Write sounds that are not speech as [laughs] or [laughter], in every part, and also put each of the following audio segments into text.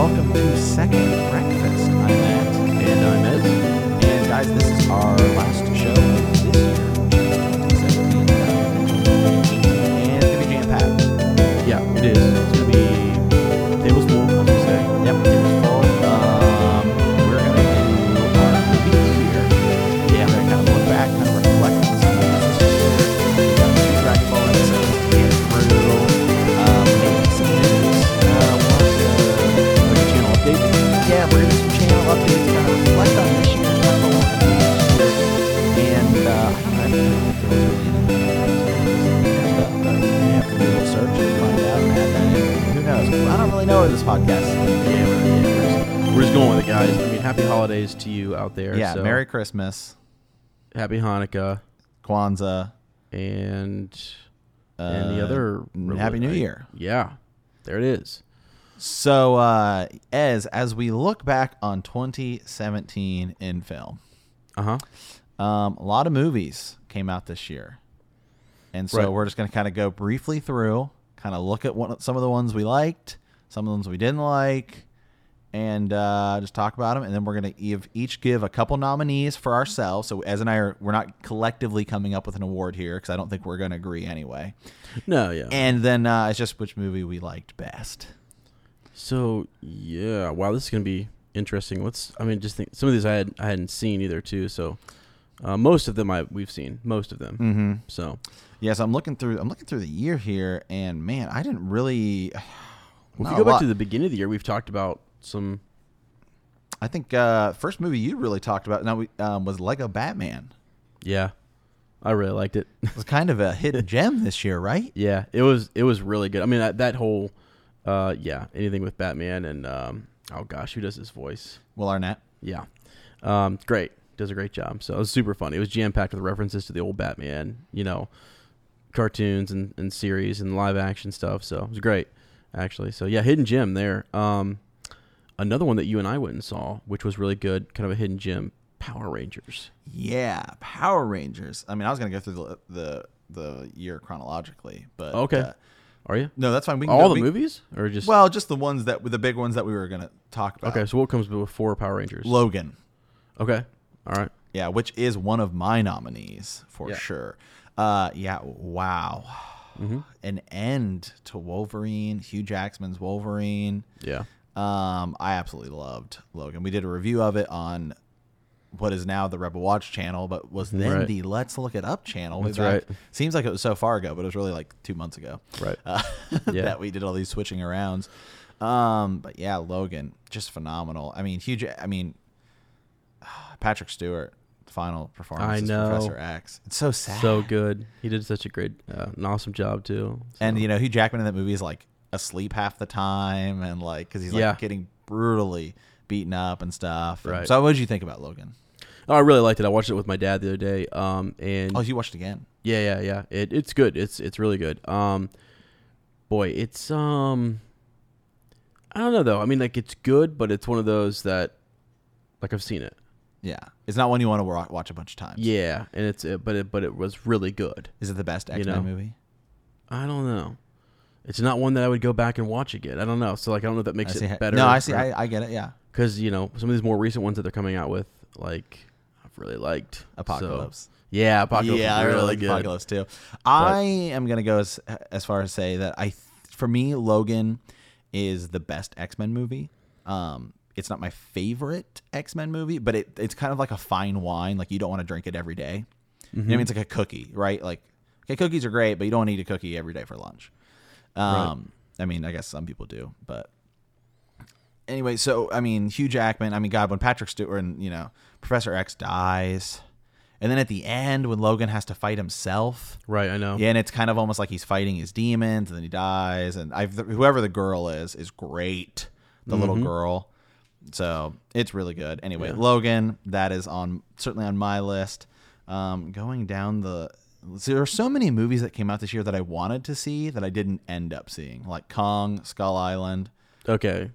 welcome to Second Breakfast. I'm Matt. And I'm Ez. And guys, this is our last show happy holidays to you out there. Yeah, so Merry Christmas, Happy Hanukkah Kwanzaa, and uh, and the other Happy New Year. Yeah, there it is. So, uh, as as we look back on 2017 in film, Uh huh. Um, a lot of movies came out this year, and so Right. we're just going to kind of go briefly through, kind of look at one, some of the ones we liked, some of the ones we didn't like, and uh, just talk about them. And then we're going to each give a couple nominees for ourselves. So Ez and I are we're not collectively coming up with an award here because I don't think we're going to agree anyway. No, yeah. And then uh, it's just which movie we liked best. so yeah, wow, this is gonna be interesting. Let's. I mean, just think some of these I had I hadn't seen either too. So uh, most of them I we've seen most of them. Mm-hmm. So Yes, I'm looking through. I'm looking through the year here, and man, I didn't really. well, [sighs] if you go back lot. to the beginning of the year, we've talked about some. I think uh, first movie you really talked about now we, um, was Lego Batman. Yeah, I really liked it. It was kind of a hidden [laughs] gem this year, right? Yeah, it was it was really good. I mean that, that whole uh yeah, anything with Batman and um oh gosh, who does his voice? Will Arnett. Yeah. Um great. Does a great job. So it was super fun. It was jam packed with references to the old Batman, you know, cartoons and, and series and live action stuff. So it was great, actually. So yeah, hidden gem there. Um another one that you and I went and saw, which was really good, kind of a hidden gem, Power Rangers. Yeah, Power Rangers. I mean, I was gonna go through the the, the year chronologically, but Okay. uh, Are you? no, that's fine. We can All go- the we- movies? Or just Well, just the ones that were the big ones that we were gonna talk about. Okay, so what comes before Power Rangers? Logan. Okay. All right. Yeah, which is one of my nominees for Yeah. sure. Uh, yeah, wow. Mhm. An end to Wolverine, Hugh Jackman's Wolverine. Yeah. Um, I absolutely loved Logan. We did a review of it on what is now the Rebel Watch channel, but was then Right. the Let's Look It Up channel. That's right. Seems like it was so far ago, but it was really like two months ago. Right. Uh, [laughs] Yeah. that we did all these switching arounds. Um, but yeah, Logan, just phenomenal. I mean, huge. I mean, [sighs] Patrick Stewart, final performance I know. Professor X. It's so sad. So good. He did such a great, uh, an awesome job too. And you know, Hugh Jackman in that movie is like asleep half the time, and like because he's like Yeah. getting brutally beaten up and stuff. And Right. So, what did you think about Logan? oh, I really liked it. I watched it with my dad the other day. Um, and Oh, you watched it again? yeah, yeah, yeah. It, it's good. It's it's really good. Um, boy, it's um, I don't know though. I mean, like it's good, but it's one of those that, like I've seen it. Yeah, it's not one you want to watch a bunch of times. Yeah, and it's uh, but it but it was really good. Is it the best X You Men know. movie? I don't know. It's not one that I would go back and watch again. I don't know. So like I don't know if that makes it better. No, I see. I, I get it. Yeah, because you know some of these more recent ones that they're coming out with, like I've really liked. So- Apocalypse. yeah, Apocalypse. yeah, I really really like good. Apocalypse too. I am gonna go as as far as say that I, th- for me, Logan is the best X Men movie. Um, it's not my favorite X Men movie, but it it's kind of like a fine wine. Like you don't want to drink it every day. You know what I mean, it's like a cookie, right? Like, okay, cookies are great, but you don't want to eat a cookie every day for lunch. Um, I mean, I guess some people do, but anyway, so I mean, Hugh Jackman. I mean, God, when Patrick Stewart and you know Professor X dies, and then at the end when Logan has to fight himself, Right, I know. yeah, and it's kind of almost like he's fighting his demons, and then he dies, and I've whoever the girl is is great, the little girl. So it's really good. Anyway, Yeah. Logan, that is on certainly on my list. Um, going down the there are so many movies that came out this year that I wanted to see that I didn't end up seeing, like Kong, Skull Island. Okay.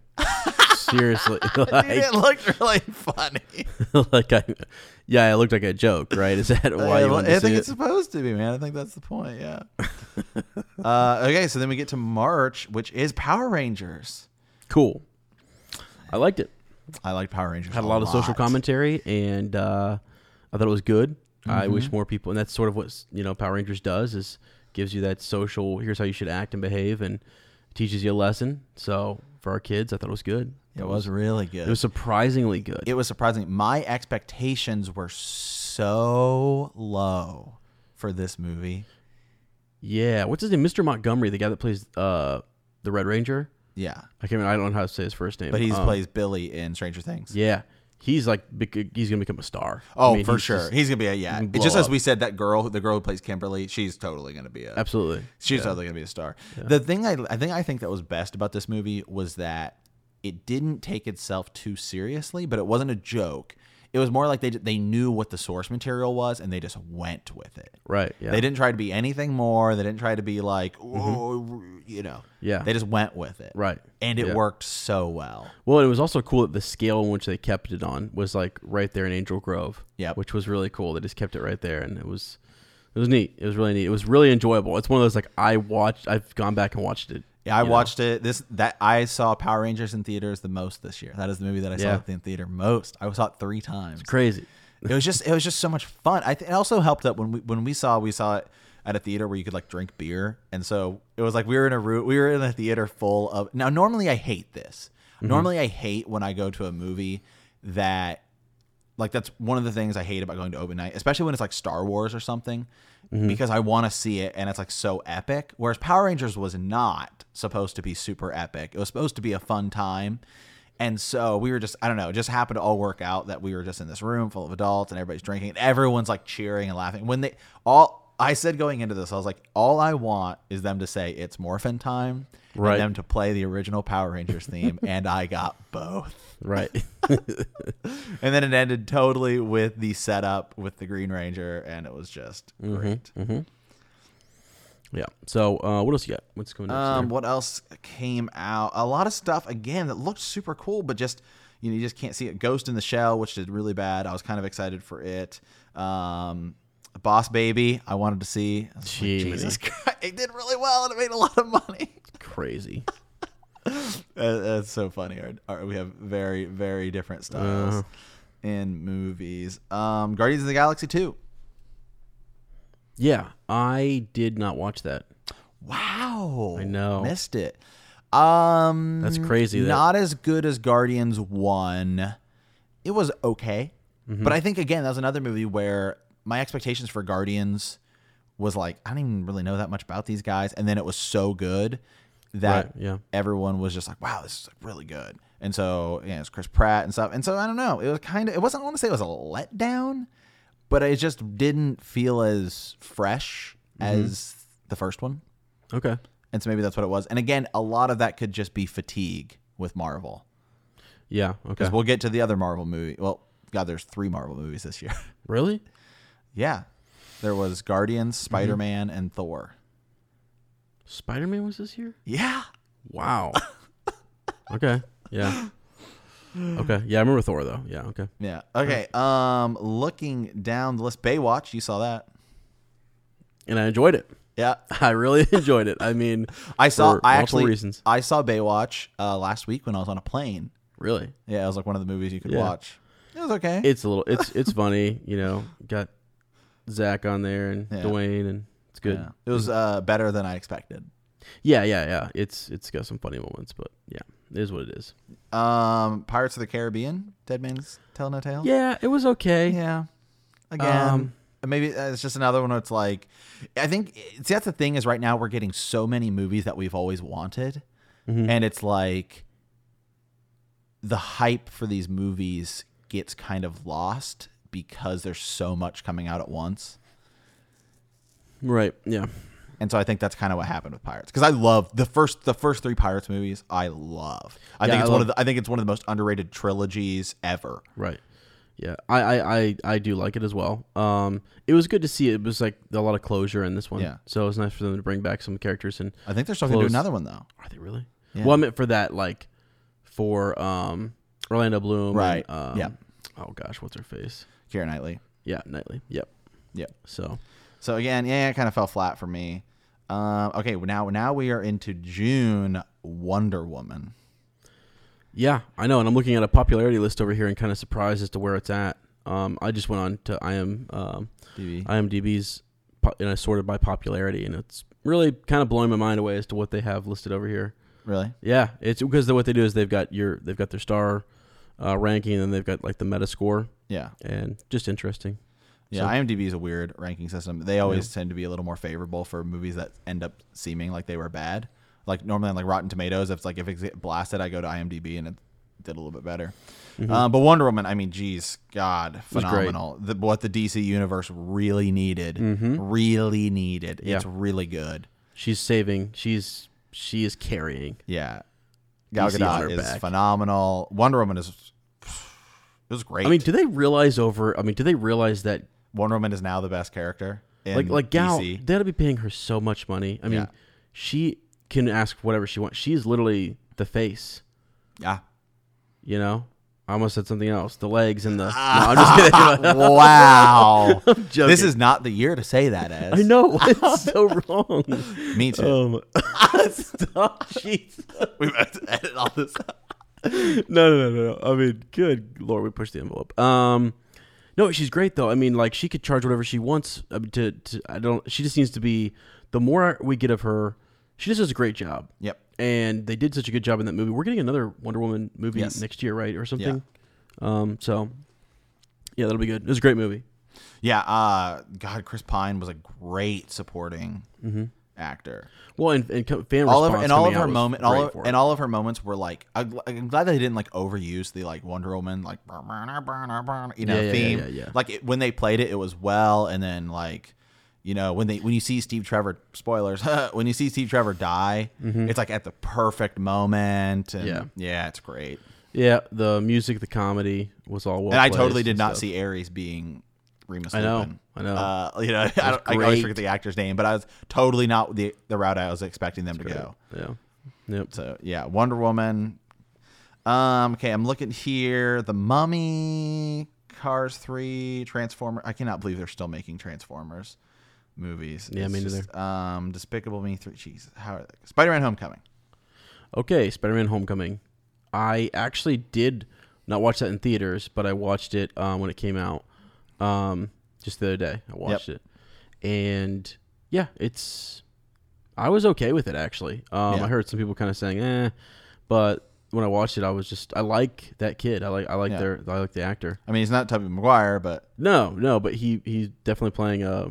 Seriously, Dude, [laughs] it [laughs] looked really funny. [laughs] like I, yeah, it looked like a joke, right? Is that why you wanted to I think it's it? supposed to be, man. I think that's the point. Yeah. uh, okay, so then we get to March, which is Power Rangers. Cool. I liked it. I liked Power Rangers. Had a lot of social commentary, and uh, I thought it was good. I Mm-hmm. wish more people, and that's sort of what you know Power Rangers does is gives you that social. Here's how you should act and behave, and teaches you a lesson. So for our kids, I thought it was good. It was really good. It was surprisingly good. it was surprising. My expectations were so low for this movie. yeah. What's his name? Mr. Montgomery, the guy that plays uh, the Red Ranger. Yeah, I can't. Remember, I don't know how to say his first name. but he Um, plays Billy in Stranger Things. Yeah, he's like he's gonna become a star. Oh, I mean, for sure. just- he's gonna be a yeah. It's just blow as we said, that girl, the girl who plays Kimberly, she's totally gonna be a absolutely. She's totally gonna be a star. The thing I I think I think that was best about this movie was that it didn't take itself too seriously, but it wasn't a joke. It was more like they they knew what the source material was and they just went with it. Right. Yeah. They didn't try to be anything more. They didn't try to be like, "Whoa," you know. Mm-hmm. Yeah. They just went with it. Right. And it Yeah. worked so well. Well, it was also cool that the scale in which they kept it on was like right there in Angel Grove. Yeah. Which was really cool. They just kept it right there, and it was it was neat. It was really neat. It was really enjoyable. It's one of those like I watched. I've gone back and watched it. Yeah, I you know. watched it. This that I saw Power Rangers in theaters the most this year. That is the movie that I Yeah. saw in theater most. I saw it three times. Crazy. it was just it was just so much fun. I th- it also helped that when we when we saw we saw it at a theater where you could like drink beer, and so it was like we were in a room we were in a theater full of. Now normally I hate this. Mm-hmm. Normally I hate when I go to a movie that like that's one of the things I hate about going to open night, especially when it's like Star Wars or something, Mm-hmm. because I want to see it and it's like so epic. Whereas Power Rangers was not supposed to be super epic. It was supposed to be a fun time. And so we were just, I don't know, it just happened to all work out that we were just in this room full of adults and everybody's drinking and everyone's like cheering and laughing. When they all, I said going into this, I was like, all I want is them to say it's Morphin time Right. and them to play the original Power Rangers theme. [laughs] and I got both. Right. [laughs] [laughs] And then it ended totally with the setup with the Green Ranger, and it was just great. yeah. So uh, what else you got? What's going on? Um, what else came out? A lot of stuff again that looked super cool, but just you know you just can't see it. Ghost in the Shell, which did really bad. I was kind of excited for it. Um, Boss Baby, I wanted to see. Like, Jesus [laughs] Christ, it did really well and it made a lot of money. Crazy. [laughs] That's so funny. Our, our, we have very very different styles Uh. in movies. Um, Guardians of the Galaxy two. Yeah, I did not watch that. Wow. I know. Missed it. Um That's crazy that- Not as good as Guardians 1. It was okay. Mm-hmm. But I think again, that was another movie where my expectations for Guardians was like, I don't even really know that much about these guys. And then it was so good that Right, yeah. everyone was just like, wow, this is really good. And so, yeah, it's Chris Pratt and stuff. And so I don't know. It was kind of, it wasn't, I want to say it was a letdown, but it just didn't feel as fresh Mm-hmm. as the first one. Okay. And so maybe that's what it was. And again, a lot of that could just be fatigue with Marvel. Yeah. Okay. Because we'll get to the other Marvel movie. Well, God, there's three Marvel movies this year. really? [laughs] yeah. There was Guardians, Mm-hmm. Spider Man, and Thor. Spider Man was this year? Yeah. Wow. [laughs] okay. Yeah. Okay. Yeah, I remember Thor though. Yeah. Okay. Yeah. Okay. Um, looking down the list, Baywatch. You saw that? And I enjoyed it. Yeah. [laughs] I really [laughs] enjoyed it. I mean, I saw. I actually. reasons. I saw Baywatch uh, last week when I was on a plane. Really, Yeah, it was like one of the movies you could Yeah. watch. It was okay. it's a little. It's it's funny. You know, got Zac on there and Yeah. Dwayne, and good. Yeah. It was uh, better than I expected. Yeah, yeah, yeah. It's it's got some funny moments, but yeah, it is what it is. Um, Pirates of the Caribbean, Dead Man's Tell No Tale. Yeah, it was okay. Yeah. Again, Um, maybe uh, it's just another one where it's like, I think see that's the thing is right now we're getting so many movies that we've always wanted, Mhm. and it's like the hype for these movies gets kind of lost because there's so much coming out at once. Right. Yeah. And so I think that's kind of what happened with Pirates because I love the first the first three Pirates movies. I love. I Yeah, think I it's one of the I think it's one of the most underrated trilogies ever. Right. Yeah, I, I, I, I do like it as well. Um, it was good to see. It was like a lot of closure in this one. Yeah. So it was nice for them to bring back some characters. And I think they're still going to do another one though. are they really? Yeah. Well, I meant for that, like, for um, Orlando Bloom. Right. And, um, Yeah. Oh gosh, what's her face? Keira Knightley. Yeah, Knightley. Yep. Yep. So So again, yeah, it kind of fell flat for me. Um, okay, now now we are into June. Wonder Woman. Yeah, I know, and I'm looking at a popularity list over here and kind of surprised as to where it's at. Um, I just went on to IM um, DB. IMDb's and I sorted by popularity, and it's really kind of blowing my mind away as to what they have listed over here. Really? Yeah, it's because what they do is they've got your they've got their star uh, ranking, and then they've got like the meta score, Yeah. and just interesting. Yeah, So- IMDb is a weird ranking system. They always tend to be a little more favorable for movies that end up seeming like they were bad. Like normally on like Rotten Tomatoes, if it's like if it's blasted, I go to IMDb and it did a little bit better. Uh, but Wonder Woman, I mean, geez, God, Mm-hmm. phenomenal. The, what the DC universe really needed, Mhm. really needed. Yeah. It's really good. She's saving. She's she is carrying. Yeah, Gal Gadot is back. phenomenal. Wonder Woman is it was great. I mean, do they realize over? I mean, do they realize that Wonder Woman is now the best character. In like like Gal, DC. they ought to be paying her so much money. I mean, Yeah. she can ask whatever she wants. She is literally the face. Yeah. You know, I almost said something else. The legs and the. [laughs] no, I'm just kidding. [laughs] wow. joking. this is not the year to say that as. I know [laughs] it's so wrong. Me too. Um, stop, jeez. we have to edit all this out. No, no, no, no. I mean, good lord, we pushed the envelope. Um, no, she's great though. I mean, like she could charge whatever she wants. I to, to I don't. She just needs to be. The more we get of her, she just does a great job. Yep. And they did such a good job in that movie. We're getting another Wonder Woman movie Yes. next year, right, or something. Yeah. Um, so yeah, that'll be good. It was a great movie. Yeah. Uh, God, Chris Pine was a great supporting Mm-hmm. Actor. Well, and, and fan All of her, and all of her moment, all of, and all of her moments were like. I, I'm glad they didn't like overuse the like Wonder Woman like you know Yeah, yeah, yeah, theme. yeah, yeah. Like it, when they played it, it was well, and then like. You know when they when you see Steve Trevor spoilers [laughs] when you see Steve Trevor die it's like at the perfect moment and Mm-hmm. Yeah. yeah it's great yeah, the music, the comedy was all well. and I totally did and not stuff. see Ares being Remus I know, Lupin. I know. Uh, you know, [laughs] I, don't, I always forget the actor's name, but I was totally not the the route I was expecting them to go. Yeah. Yep. So yeah, Wonder Woman. Um, okay, I'm looking here. The Mummy, Cars Three, Transformer. I cannot believe they're still making Transformers movies. Yeah, It's me just, Um, Despicable Me Three. Jesus, how are they? Spider-Man: Homecoming. Okay, Spider-Man: Homecoming. I actually did not watch that in theaters, but I watched it um, when it came out. Um, just the other day, I watched it, and yeah, it's. I was okay with it actually. Um, Yeah. I heard some people kind of saying, "eh," but when I watched it, I was just I like that kid. I like I like Yeah. their I like the actor. I mean, he's not Tobey Maguire, but No, no, but he he's definitely playing uh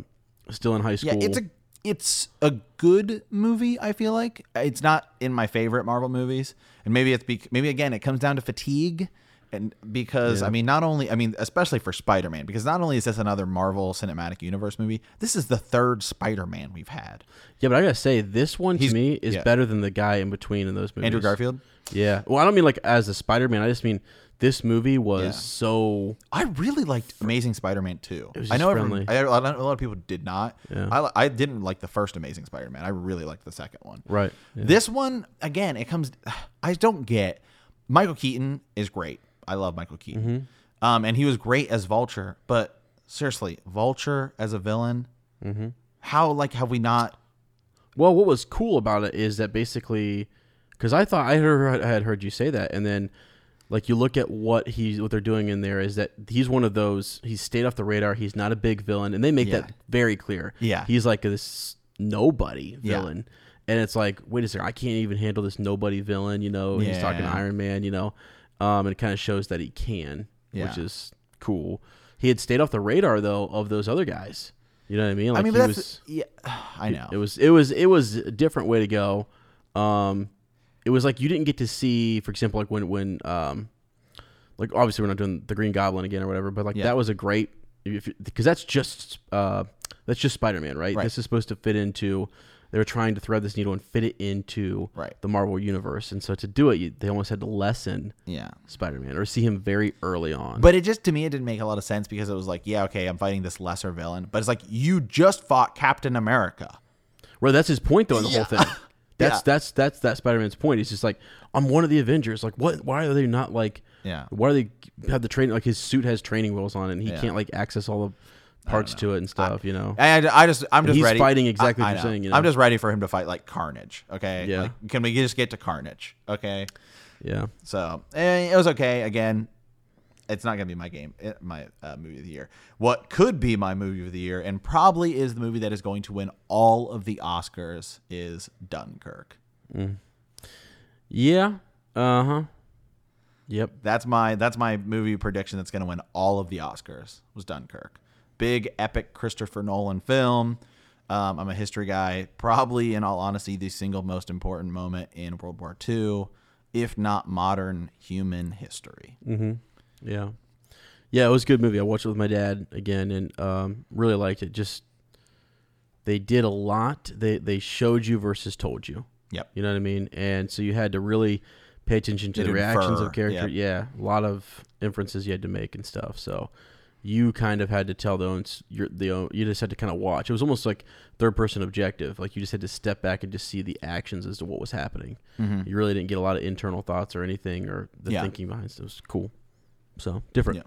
still in high school. Yeah, it's a it's a good movie. I feel like it's not in my favorite Marvel movies, and maybe it's bec maybe again it comes down to fatigue, and because Yeah. I mean not only I mean especially for Spider Man because not only is this another Marvel Cinematic Universe movie, this is the third Spider Man we've had. yeah, but I gotta say this one to me is yeah. better than the guy in between in those movies. Andrew Garfield. Yeah. Well, I don't mean like as a Spider-Man. I just mean this movie was Yeah. so. I really liked Amazing Spider Man too. I know everyone. I, a lot a lot of people did not. Yeah. I, I didn't like the first Amazing Spider Man. I really liked the second one. Right. Yeah. This one, again, it comes. I don't get. Michael Keaton is great. I love Michael Keaton, Mm-hmm. um, and he was great as Vulture. But seriously, Vulture as a villain, Mm-hmm. how like have we not? Well, what was cool about it is that basically, because I thought I heard I had heard you say that, and then like you look at what he's what they're doing in there is that he's one of those he's stayed off the radar. He's not a big villain, and they make Yeah. that very clear. Yeah. he's like this nobody Yeah. villain. And it's like, wait a second, I can't even handle this nobody villain, you know. He's talking. Iron Man, you know. Um, and it kind of shows that he can, which is cool. He had stayed off the radar though of those other guys. You know what I mean? Like [sighs] I mean, he was, yeah. I know. it was it was it was a different way to go. Um, it was like you didn't get to see, for example, like when when um, like obviously we're not doing the Green Goblin again or whatever, but like Yeah. that was a great because that's just uh that's just Spider Man, right? Right. This is supposed to fit into. They were trying to thread this needle and fit it into Right. the Marvel universe, and so to do it, you, they almost had to lessen yeah. Spider Man or see him very early on. But it just to me it didn't make a lot of sense because it was like, yeah, okay, I'm fighting this lesser villain, but it's like you just fought Captain America. Right, that's his point though in the whole thing. [laughs] That's Yeah. that's that's that Spider Man's point. He's just like, I'm one of the Avengers. Like, what? Why are they not like? Yeah. Why are they have the training? Like his suit has training wheels on it, and he Yeah. can't like access all the parts to it and stuff. you know, I, I I just I'm just he's ready. fighting exactly I- what I you're know. saying, you know? I'm just ready for him to fight like Carnage. Okay. Yeah. Like, can we just get to Carnage? Okay. yeah. So eh, it was okay. Again, it's not gonna be my game, eh, my uh, movie of the year. What could be my movie of the year, and probably is the movie that is going to win all of the Oscars, is Dunkirk. Yeah. Uh huh. Yep. That's my that's my movie prediction. That's gonna win all of the Oscars. Was Dunkirk, big epic Christopher Nolan film. Um, I'm a history guy. Probably, in all honesty, the single most important moment in World War II, if not modern human history. Mm-hmm. Yeah. Yeah, it was a good movie. I watched it with my dad again and um, really liked it. Just they did a lot. They they showed you versus told you. Yep. You know what I mean? And so you had to really pay attention to the reactions infer, of character. Yeah, a lot of inferences you had to make and stuff. So you kind of had to tell the own your the own, you just had to kind of watch. It was almost like third person objective. Like you just had to step back and just see the actions as to what was happening. Mm-hmm. You really didn't get a lot of internal thoughts or anything or the Yeah. thinking behind it. It was cool. So different.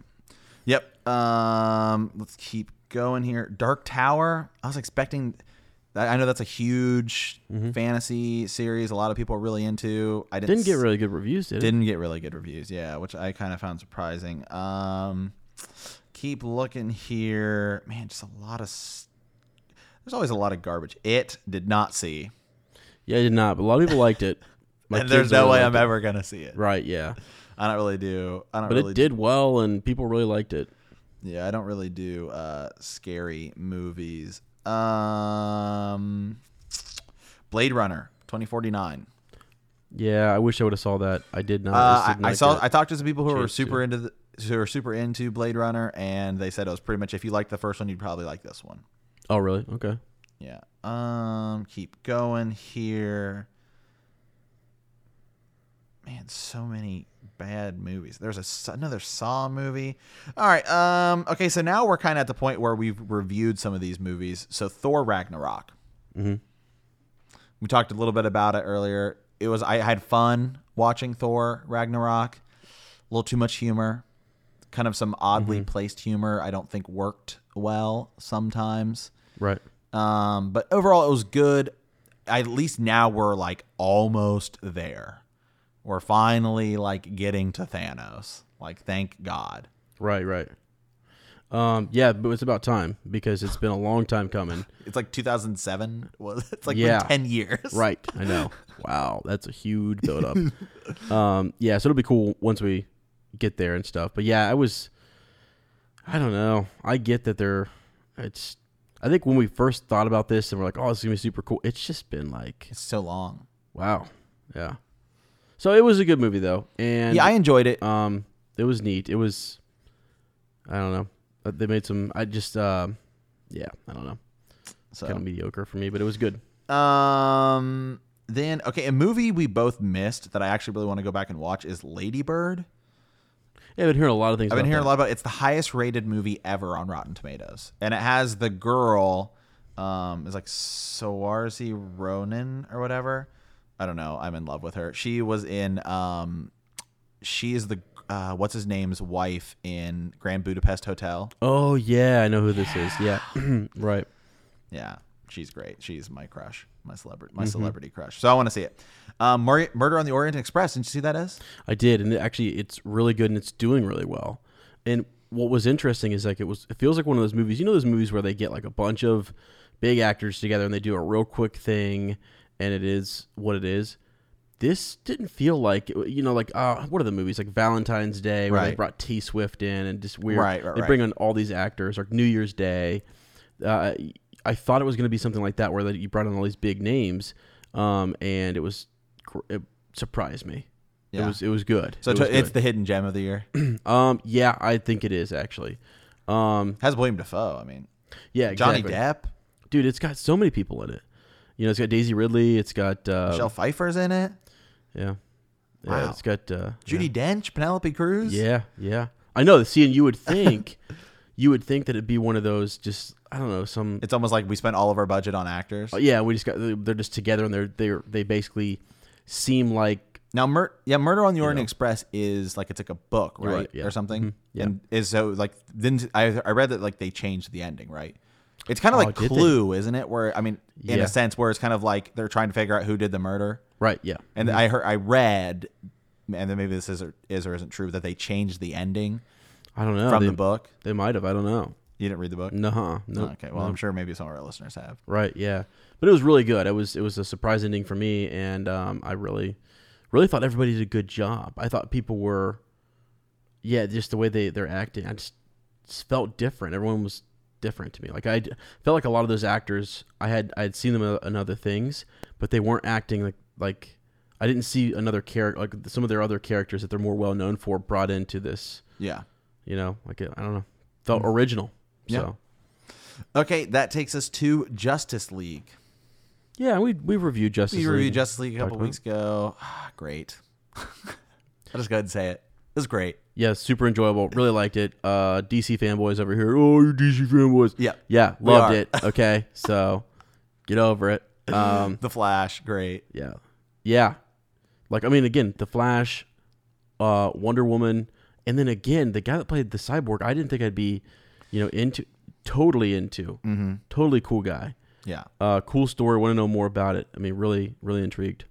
Yeah. Yep. Um, let's keep going here. Dark Tower. I was expecting. I know that's a huge fantasy series. A lot of people are really into. I didn't, Mm-hmm. Didn't get really good reviews, Did didn't get really good reviews. Yeah, which I kind of found surprising. Um, keep looking here. Man, just a lot of. There's always a lot of garbage. It did not see, Yeah, I did not. But a lot of people liked it. [laughs] And there's no really way I'm it. ever gonna see it. Right. Yeah. I don't really do. I don't But really it did well, and people really liked it. Yeah, I don't really do uh, scary movies. Um, Blade Runner 2049. Yeah, I wish I would have saw that. I did not. Uh, I, I saw. it. I talked to some people who were super to. into the, who are super into Blade Runner, and they said it was pretty much if you liked the first one, you'd probably like this one. oh, really? Okay. Yeah. Um, keep going here. Man, so many bad movies. There's a another Saw movie. All right. Um. Okay. So now we're kind of at the point where we've reviewed some of these movies. So Thor Ragnarok. hmm We talked a little bit about it earlier. It was I had fun watching Thor Ragnarok. A little too much humor. Kind of some oddly placed humor. I don't think worked well sometimes. Right. Um, but overall, it was good. At least now we're like almost there. We're finally like getting to Thanos. Like, thank God. Right. Right. Um. Yeah, but it's about time because it's been a long time coming. [laughs] It's like 2007. Was [laughs] it's like Yeah. been 10 years. Right. I know. [laughs] Wow, that's a huge build up. um. Yeah. So it'll be cool once we get there and stuff. But yeah, I was. I don't know. I get that they're. It's. I think when we first thought about this and we're like, oh, this is gonna be super cool. It's just been like, It's so long. wow. Yeah. So it was a good movie though, and yeah, I enjoyed it. Um, it was neat. It was, I don't know. Uh, They made some. I just, um, yeah, I don't know. So, Kind of mediocre for me, but it was good. um, then okay, a movie we both missed that I actually really want to go back and watch is Lady Bird. Yeah, I've been hearing a lot of things. I've been hearing a lot about it. it's the highest rated movie ever on Rotten Tomatoes, and it has the girl, um, is like Saoirse Ronan or whatever. I don't know. I'm in love with her. She was in, um, she is the uh, what's his name's wife in Grand Budapest Hotel. Oh yeah, I know who this is. Yeah, [clears throat] right. Yeah, she's great. She's my crush, my celebrity, my celebrity crush. So I want to see it. Um, Mur- Murder on the Orient Express. Didn't you see that Ez? I did, and it actually, it's really good and it's doing really well. And what was interesting is like it was. It feels like one of those movies. You know those movies where they get like a bunch of big actors together and they do a real quick thing, and it is what it is. This didn't feel like you know like uh, what are the movies like Valentine's Day where they brought T Swift in and just weird. Right, right, they right. bring on all these actors like New Year's Day. Uh, I thought it was going to be something like that where that you brought in all these big names, um, and it was it surprised me. It was it was good. So It was it's good. the hidden gem of the year. [clears throat] um yeah I think it is actually. Um has William Dafoe. I mean, yeah Johnny. Depp, dude it's got so many people in it. You know it's got Daisy Ridley. It's got uh, Michelle Pfeiffer's in it. yeah yeah Wow. it's got uh, Judi Dench, Penelope Cruz. Yeah yeah I know. See, and you would think [laughs] you would think that it'd be one of those just I don't know some It's almost like we spent all of our budget on actors. Oh, yeah, we just got they're just together and they're they're they basically seem like Now, Mur- yeah, Murder on the Orient know. Express is like it's like a book, right, right, yeah. or something. Mm-hmm, yeah. And is so like then I I read that like they changed the ending, right? It's kind of Oh, like did they? Clue, isn't it? Where I mean, in Yeah. a sense, where it's kind of like they're trying to figure out who did the murder. Right. Yeah. And mm-hmm. I heard, I read, and then maybe this is or, is or isn't true that they changed the ending I don't know. from they, the book. They might have. I don't know. You didn't read the book? No. No. Oh, okay. Well, I'm sure maybe some of our listeners have. Right. Yeah. But it was really good. It was it was a surprise ending for me, and um, I really, really thought everybody did a good job. I thought people were, yeah, just the way they they're acting. I just, just felt different. Everyone was different to me. Like I felt like a lot of those actors. I had I had seen them in- in other things, but they weren't acting like like I didn't see another character like some of their other characters that they're more well known for brought into this. Yeah. You know, like I don't know, felt original. Yeah. So Okay, that takes us to Justice League. yeah, we we reviewed Justice We League. reviewed Justice League a couple weeks ago. Ah, great. [laughs] I'll just go ahead and say it. It was great. Yeah, super enjoyable. Really liked it. Uh, DC fanboys over here. Oh, you DC fanboys. Yeah. Yeah, loved it. Okay, [laughs] so get over it. Um, The Flash, great. yeah, yeah. Like I mean, again, the Flash, uh, Wonder Woman, and then again, the guy that played the Cyborg. I didn't think I'd be, you know, into totally into. Mm-hmm. Totally cool guy. Yeah. Uh, cool story. Want to know more about it? I mean, really, really intrigued.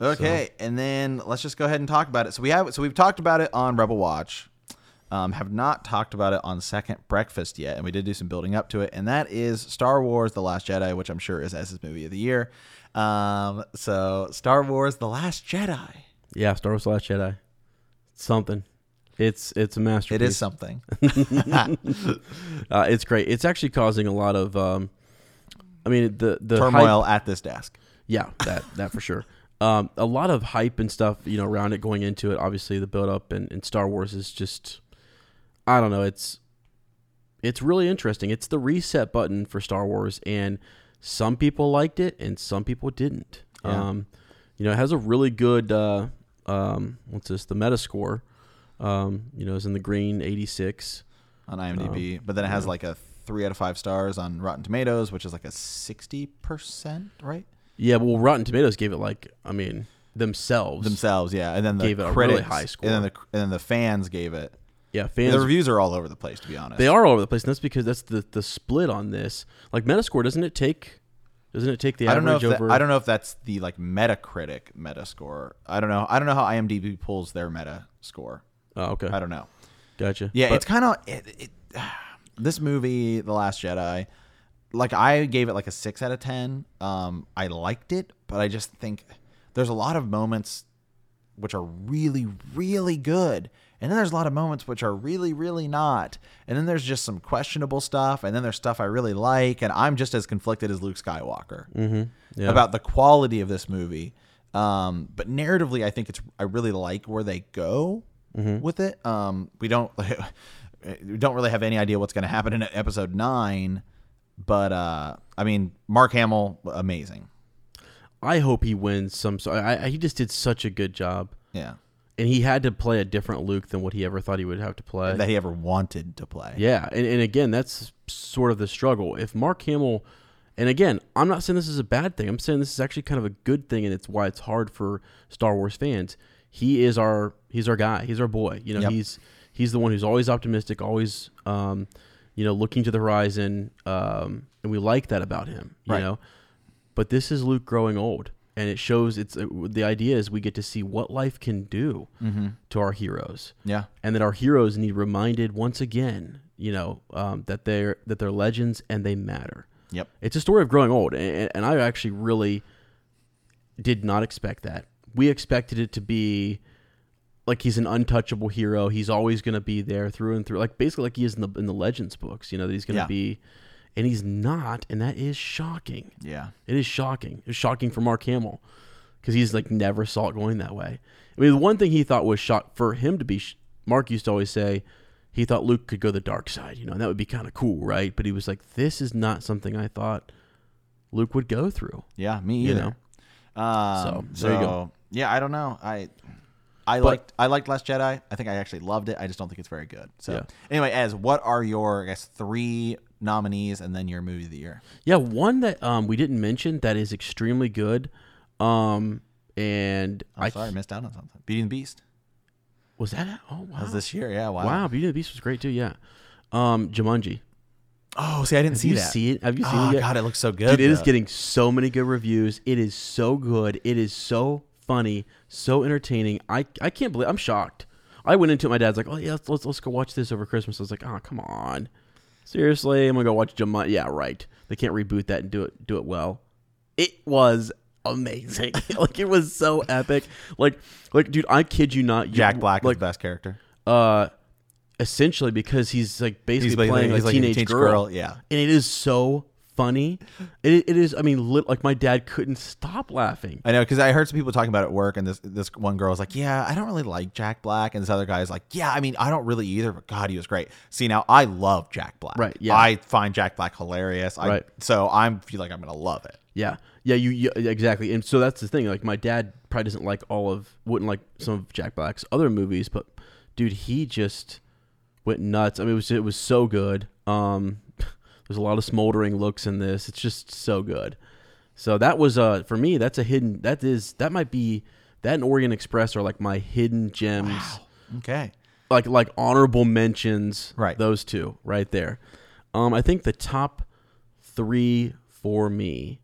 Okay, and then let's just go ahead and talk about it. So we have so we've talked about it on Rebel Watch. Um, have not talked about it on Second Breakfast yet, and we did do some building up to it, and that is Star Wars: The Last Jedi, which I'm sure is Ez's movie of the year. Um, so Star Wars: The Last Jedi. Yeah, Star Wars: Last Jedi. Something. It's it's a masterpiece. It is something. [laughs] [laughs] Uh, it's great. It's actually causing a lot of, um, I mean, the the hype- Turmoil at this desk. yeah, that that for sure. Um, a lot of hype and stuff, you know, around it going into it. Obviously, the build up and, and Star Wars is just, I don't know. It's it's really interesting. It's the reset button for Star Wars, and some people liked it and some people didn't. Yeah. Um, you know, it has a really good uh, um, what's this? The Metascore, um, you know, is in the green, eighty six. on IMDb, but then it has like a three out of five stars on Rotten Tomatoes, which is like a sixty percent, right? Yeah, well, Rotten Tomatoes gave it like, I mean, themselves. Themselves, yeah, and then the Gave it a really high score. and then the and then the fans gave it. yeah, fans. the reviews are all over the place, to be honest. They are all over the place, and that's because that's the the split on this. Like Metascore, doesn't it take? Doesn't it take the I don't know if average that, over? I don't know if that's the like Metacritic Metascore. I don't know. I don't know how IMDb pulls their Meta score. Oh, okay, I don't know. gotcha. Yeah, But- it's kind of it, it, [sighs] this movie, The Last Jedi. Like I gave it like a six out of ten. Um, I liked it, but I just think there's a lot of moments which are really, really good, and then there's a lot of moments which are really, really not, and then there's just some questionable stuff, and then there's stuff I really like, and I'm just as conflicted as Luke Skywalker Mhm. Yeah. about the quality of this movie. Um, but narratively, I think it's I really like where they go Mm-hmm. with it. Um, we don't [laughs] we don't really have any idea what's going to happen in episode nine, but uh, I mean, Mark Hamill, amazing. I hope he wins some. So I, I, he just did such a good job, Yeah, and he had to play a different Luke than what he ever thought he would have to play. that he ever wanted to play. Yeah, and, and again, that's sort of the struggle. If Mark Hamill, and again, I'm not saying this is a bad thing. I'm saying this is actually kind of a good thing, and it's why it's hard for Star Wars fans. He is our he's our guy. He's our boy. You know, Yep. he's he's the one who's always optimistic, always um, you know, looking to the horizon, um, and we like that about him. You Right. know, but this is Luke growing old, and it shows. It's uh, the idea is we get to see what life can do Mm-hmm. to our heroes Yeah. and that our heroes need reminded once again, you know, um, that they're that they're legends and they matter. Yep. It's a story of growing old, and, and I actually really did not expect that. We expected it to be like he's an untouchable hero. He's always going to be there through and through, like basically like he is in the in the Legends books. You know, that he's going to Yeah. be, and he's not, and that is shocking. Yeah. It is shocking. It's shocking for Mark Hamill because he's like never saw it going that way. I mean, the one thing he thought was shock for him to be. Sh- Mark used to always say he thought Luke could go the dark side, you know, and that would be kind of cool, right? But he was like, this is not something I thought Luke would go through. Yeah. Me You know? Um, So, there you go. Yeah, I don't know. I I But- liked I liked Last Jedi. I think I actually loved it. I just don't think it's very good. So Yeah. anyway, Ez what are your I guess three nominees and then your movie of the year? Yeah, one that um, we didn't mention that is extremely good um, and I'm I sorry, I missed out on something. Beauty and the Beast. was that it? oh wow That was this year. Yeah. Wow. wow. Beauty and the Beast was great too. Yeah, um, Jumanji. Oh, see, I didn't Have see you that. seen it? Have you seen oh it yet? God, it looks so good. Dude, it is though. getting so many good reviews. It is so good. It is so funny, so entertaining. I I can't believe I'm shocked. I went into it. My dad's like, "Oh yeah, let's let's, let's go watch this over Christmas." I was like, "Oh come on, seriously? I'm gonna go watch Jumanji." Yeah, right. They can't reboot that and do it do it well. It was amazing. [laughs] like it was so epic. Like like dude, I kid you not. you- Jack Black is like the best character. uh, essentially because he's like basically He's playing he's a like teenage, girl. Yeah. and it is so funny. It, it is. I mean, lit, like my dad couldn't stop laughing. I know because I heard some people talking about it at work, and this this one girl was like, "Yeah, I don't really like Jack Black," and this other guy is like, "Yeah, I mean, I don't really either, but God, he was great." See, now I love Jack Black. Right, yeah. I find Jack Black hilarious. I, Right. So I'm feel like I'm gonna love it. Yeah, yeah, you, you exactly. And so that's the thing. Like my dad probably doesn't like all of, wouldn't like some of Jack Black's other movies, but dude, he just went nuts. I mean, it was it was so good. Um, there's a lot of smoldering looks in this. It's just so good. So that was uh for me. That's a hidden. That is that might be that and Orient Express are like my hidden gems. Okay. like like honorable mentions. Right. Those two right there. Um, I think the top three for me,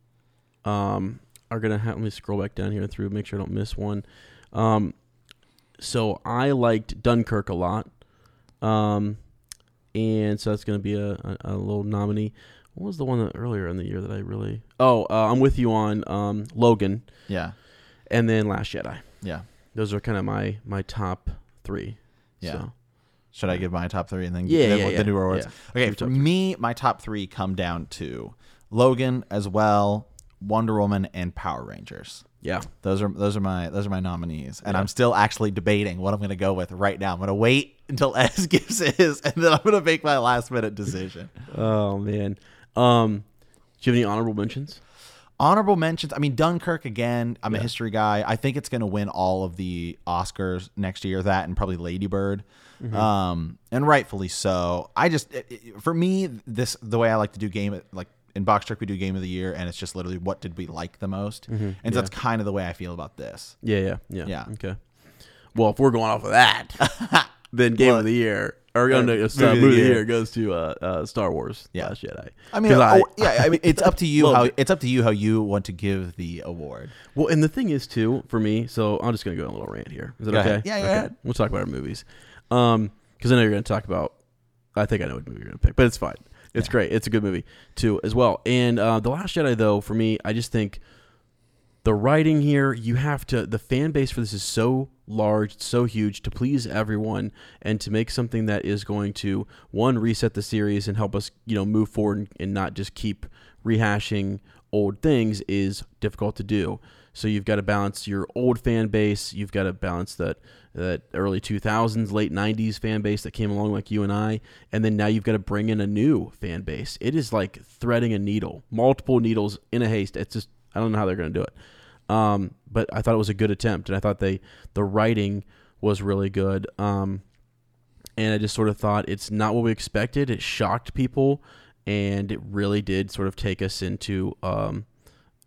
um, are gonna have. Let me scroll back down here through, make sure I don't miss one. Um, so I liked Dunkirk a lot. Um, and so that's gonna be a, a, a little nominee. What was the one that earlier in the year that I really? Oh, uh, I'm with you on um, Logan, Yeah. and then Last Jedi. Yeah. Those are kind of my my top three. Yeah. So. Should I give my top three and then Yeah, then yeah, yeah. the new awards? Yeah. Okay, for me, my top three come down to Logan as well, Wonder Woman, and Power Rangers. Yeah. Those are those are my those are my nominees, and Yeah. I'm still actually debating what I'm going to go with right now. I'm going to wait until [laughs] Ez gives his, and then I'm going to make my last minute decision. [laughs] Oh man. Um, do you have any honorable mentions? Honorable mentions. I mean, Dunkirk again. I'm a history guy. I think it's going to win all of the Oscars next year. That and probably Lady Bird, Mm-hmm. um, and rightfully so. I just, it- it- for me, this the way I like to do game like in Box Trick we do Game of the Year, and it's just literally what did we like the most, and Mm-hmm. yeah. that's kind of the way I feel about this. Yeah, yeah, yeah. Yeah. Okay. Well, if we're going off of that, [laughs] then Game Well, of the Year or uh, uh, no, uh, movie of the movie of the year. goes to uh, uh, Star Wars. Yeah. Last Jedi. I mean, oh, [laughs] yeah. I mean, it's up to you [laughs] how it. it's up to you how you want to give the award. Well, and the thing is too for me. So I'm just gonna go on a little rant here. Is that Go okay? Yeah, go okay. We'll talk about our movies. Um, because I know you're gonna talk about. I think I know what movie you're gonna pick, but it's fine. It's Yeah. great. It's a good movie too, as well. And uh, the Last Jedi, though, for me, I just think the writing here, you have to. The fan base for this is so large, so huge to please everyone, and to make something that is going to one reset the series and help us, you know, move forward and, and not just keep rehashing old things is difficult to do. So you've got to balance your old fan base. You've got to balance that that early 2000s, late 90s fan base that came along like you and I, and then now you've got to bring in a new fan base. It is like threading a needle, multiple needles in a haste. It's just I don't know how they're going to do it. Um, but I thought it was a good attempt, and I thought they the writing was really good. Um, and I just sort of thought it's not what we expected. It shocked people, and it really did sort of take us into um,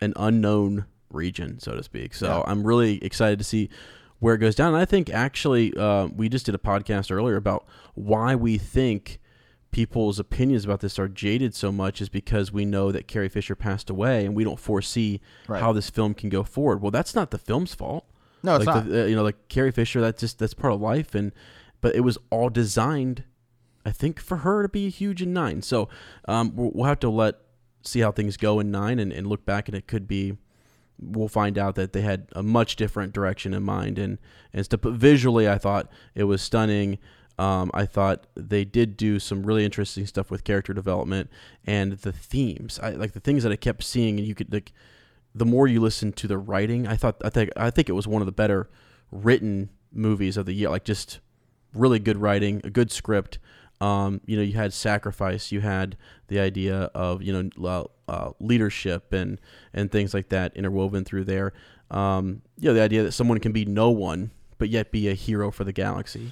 an unknown region, so to speak. So Yeah. I'm really excited to see where it goes down. And I think actually, uh, we just did a podcast earlier about why we think people's opinions about this are jaded so much is because we know that Carrie Fisher passed away, and we don't foresee Right. how this film can go forward. Well, that's not the film's fault No, it's like not. The, uh, you know, like Carrie Fisher. That's just that's part of life, and but it was all designed, I think, for her to be huge in nine. So um, we'll, we'll have to let see how things go in nine, and, and look back, and it could be. We'll find out that they had a much different direction in mind, and and stuff. But visually, I thought it was stunning. Um, I thought they did do some really interesting stuff with character development and the themes. I like the things that I kept seeing, and you could like the more you listen to the writing, I thought I think I think it was one of the better written movies of the year. Like just really good writing, a good script. Um, you know, you had sacrifice, you had the idea of you know uh, leadership and and things like that interwoven through there. Um, you know, the idea that someone can be no one but yet be a hero for the galaxy.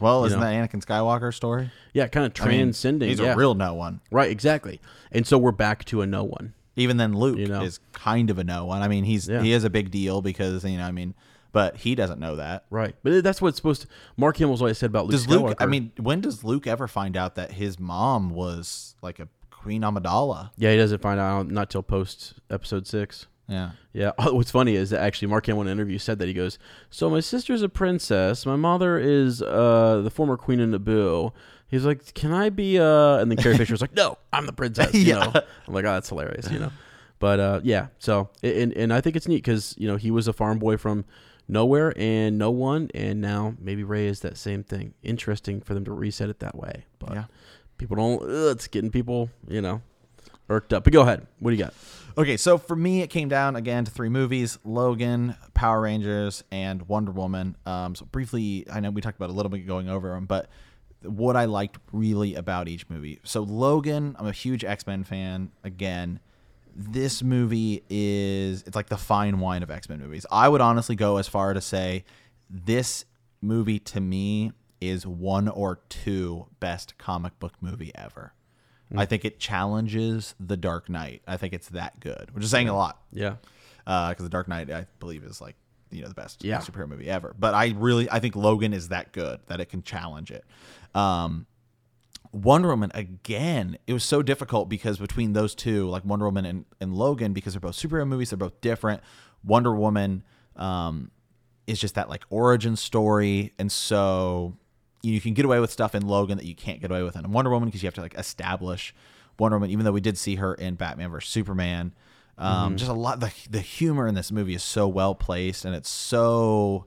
well, you isn't know. that Anakin Skywalker story? Yeah, kind of I mean, transcending. he's yeah. a real no one. Right, exactly. And so we're back to a no one. Even then, Luke You know? is kind of a no one. I mean, he's Yeah. he is a big deal because you know, I mean, but he doesn't know that. Right, but that's what's supposed to. Mark Hamill's always said about Luke Does Skywalker. Luke? I mean, when does Luke ever find out that his mom was like a Queen Amidala? yeah, he doesn't find out not till post episode six. Yeah. Yeah. [laughs] What's funny is that actually Mark Hamill in an interview said that he goes, "So my sister's a princess. My mother is uh, the former queen of Naboo." He's like, "Can I be?" Uh, and then Carrie Fisher was like, "No, I'm the princess." You [laughs] Yeah. know? I'm like, "Oh, that's hilarious," you know. But uh, yeah, so and and I think it's neat because you know he was a farm boy from nowhere and no one, and now maybe Rey is that same thing. Interesting for them to reset it that way, but Yeah. People don't. Ugh, it's getting people, you know, irked up. But go ahead. What do you got? Okay, so for me, it came down again to three movies: Logan, Power Rangers, and Wonder Woman. Um, so briefly, I know we talked about a little bit going over them, but what I liked really about each movie. So Logan, I'm a huge X Men fan. Again, this movie is it's like the fine wine of X Men movies. I would honestly go as far to say this movie to me is one or two best comic book movie ever. I think it challenges The Dark Knight. I think it's that good, which is saying a lot Yeah. because The Dark Knight, I believe, is like you know the best Yeah. superhero movie ever. But I really, I think Logan is that good that it can challenge it. Um, Wonder Woman again, it was so difficult because between those two, like Wonder Woman and, and Logan, because they're both superhero movies, they're both different. Wonder Woman um, is just that like origin story, and so you can get away with stuff in Logan that you can't get away with in Wonder Woman because you have to like establish Wonder Woman. Even though we did see her in Batman vs Superman, um, just a lot. The the humor in this movie is so well placed, and it's so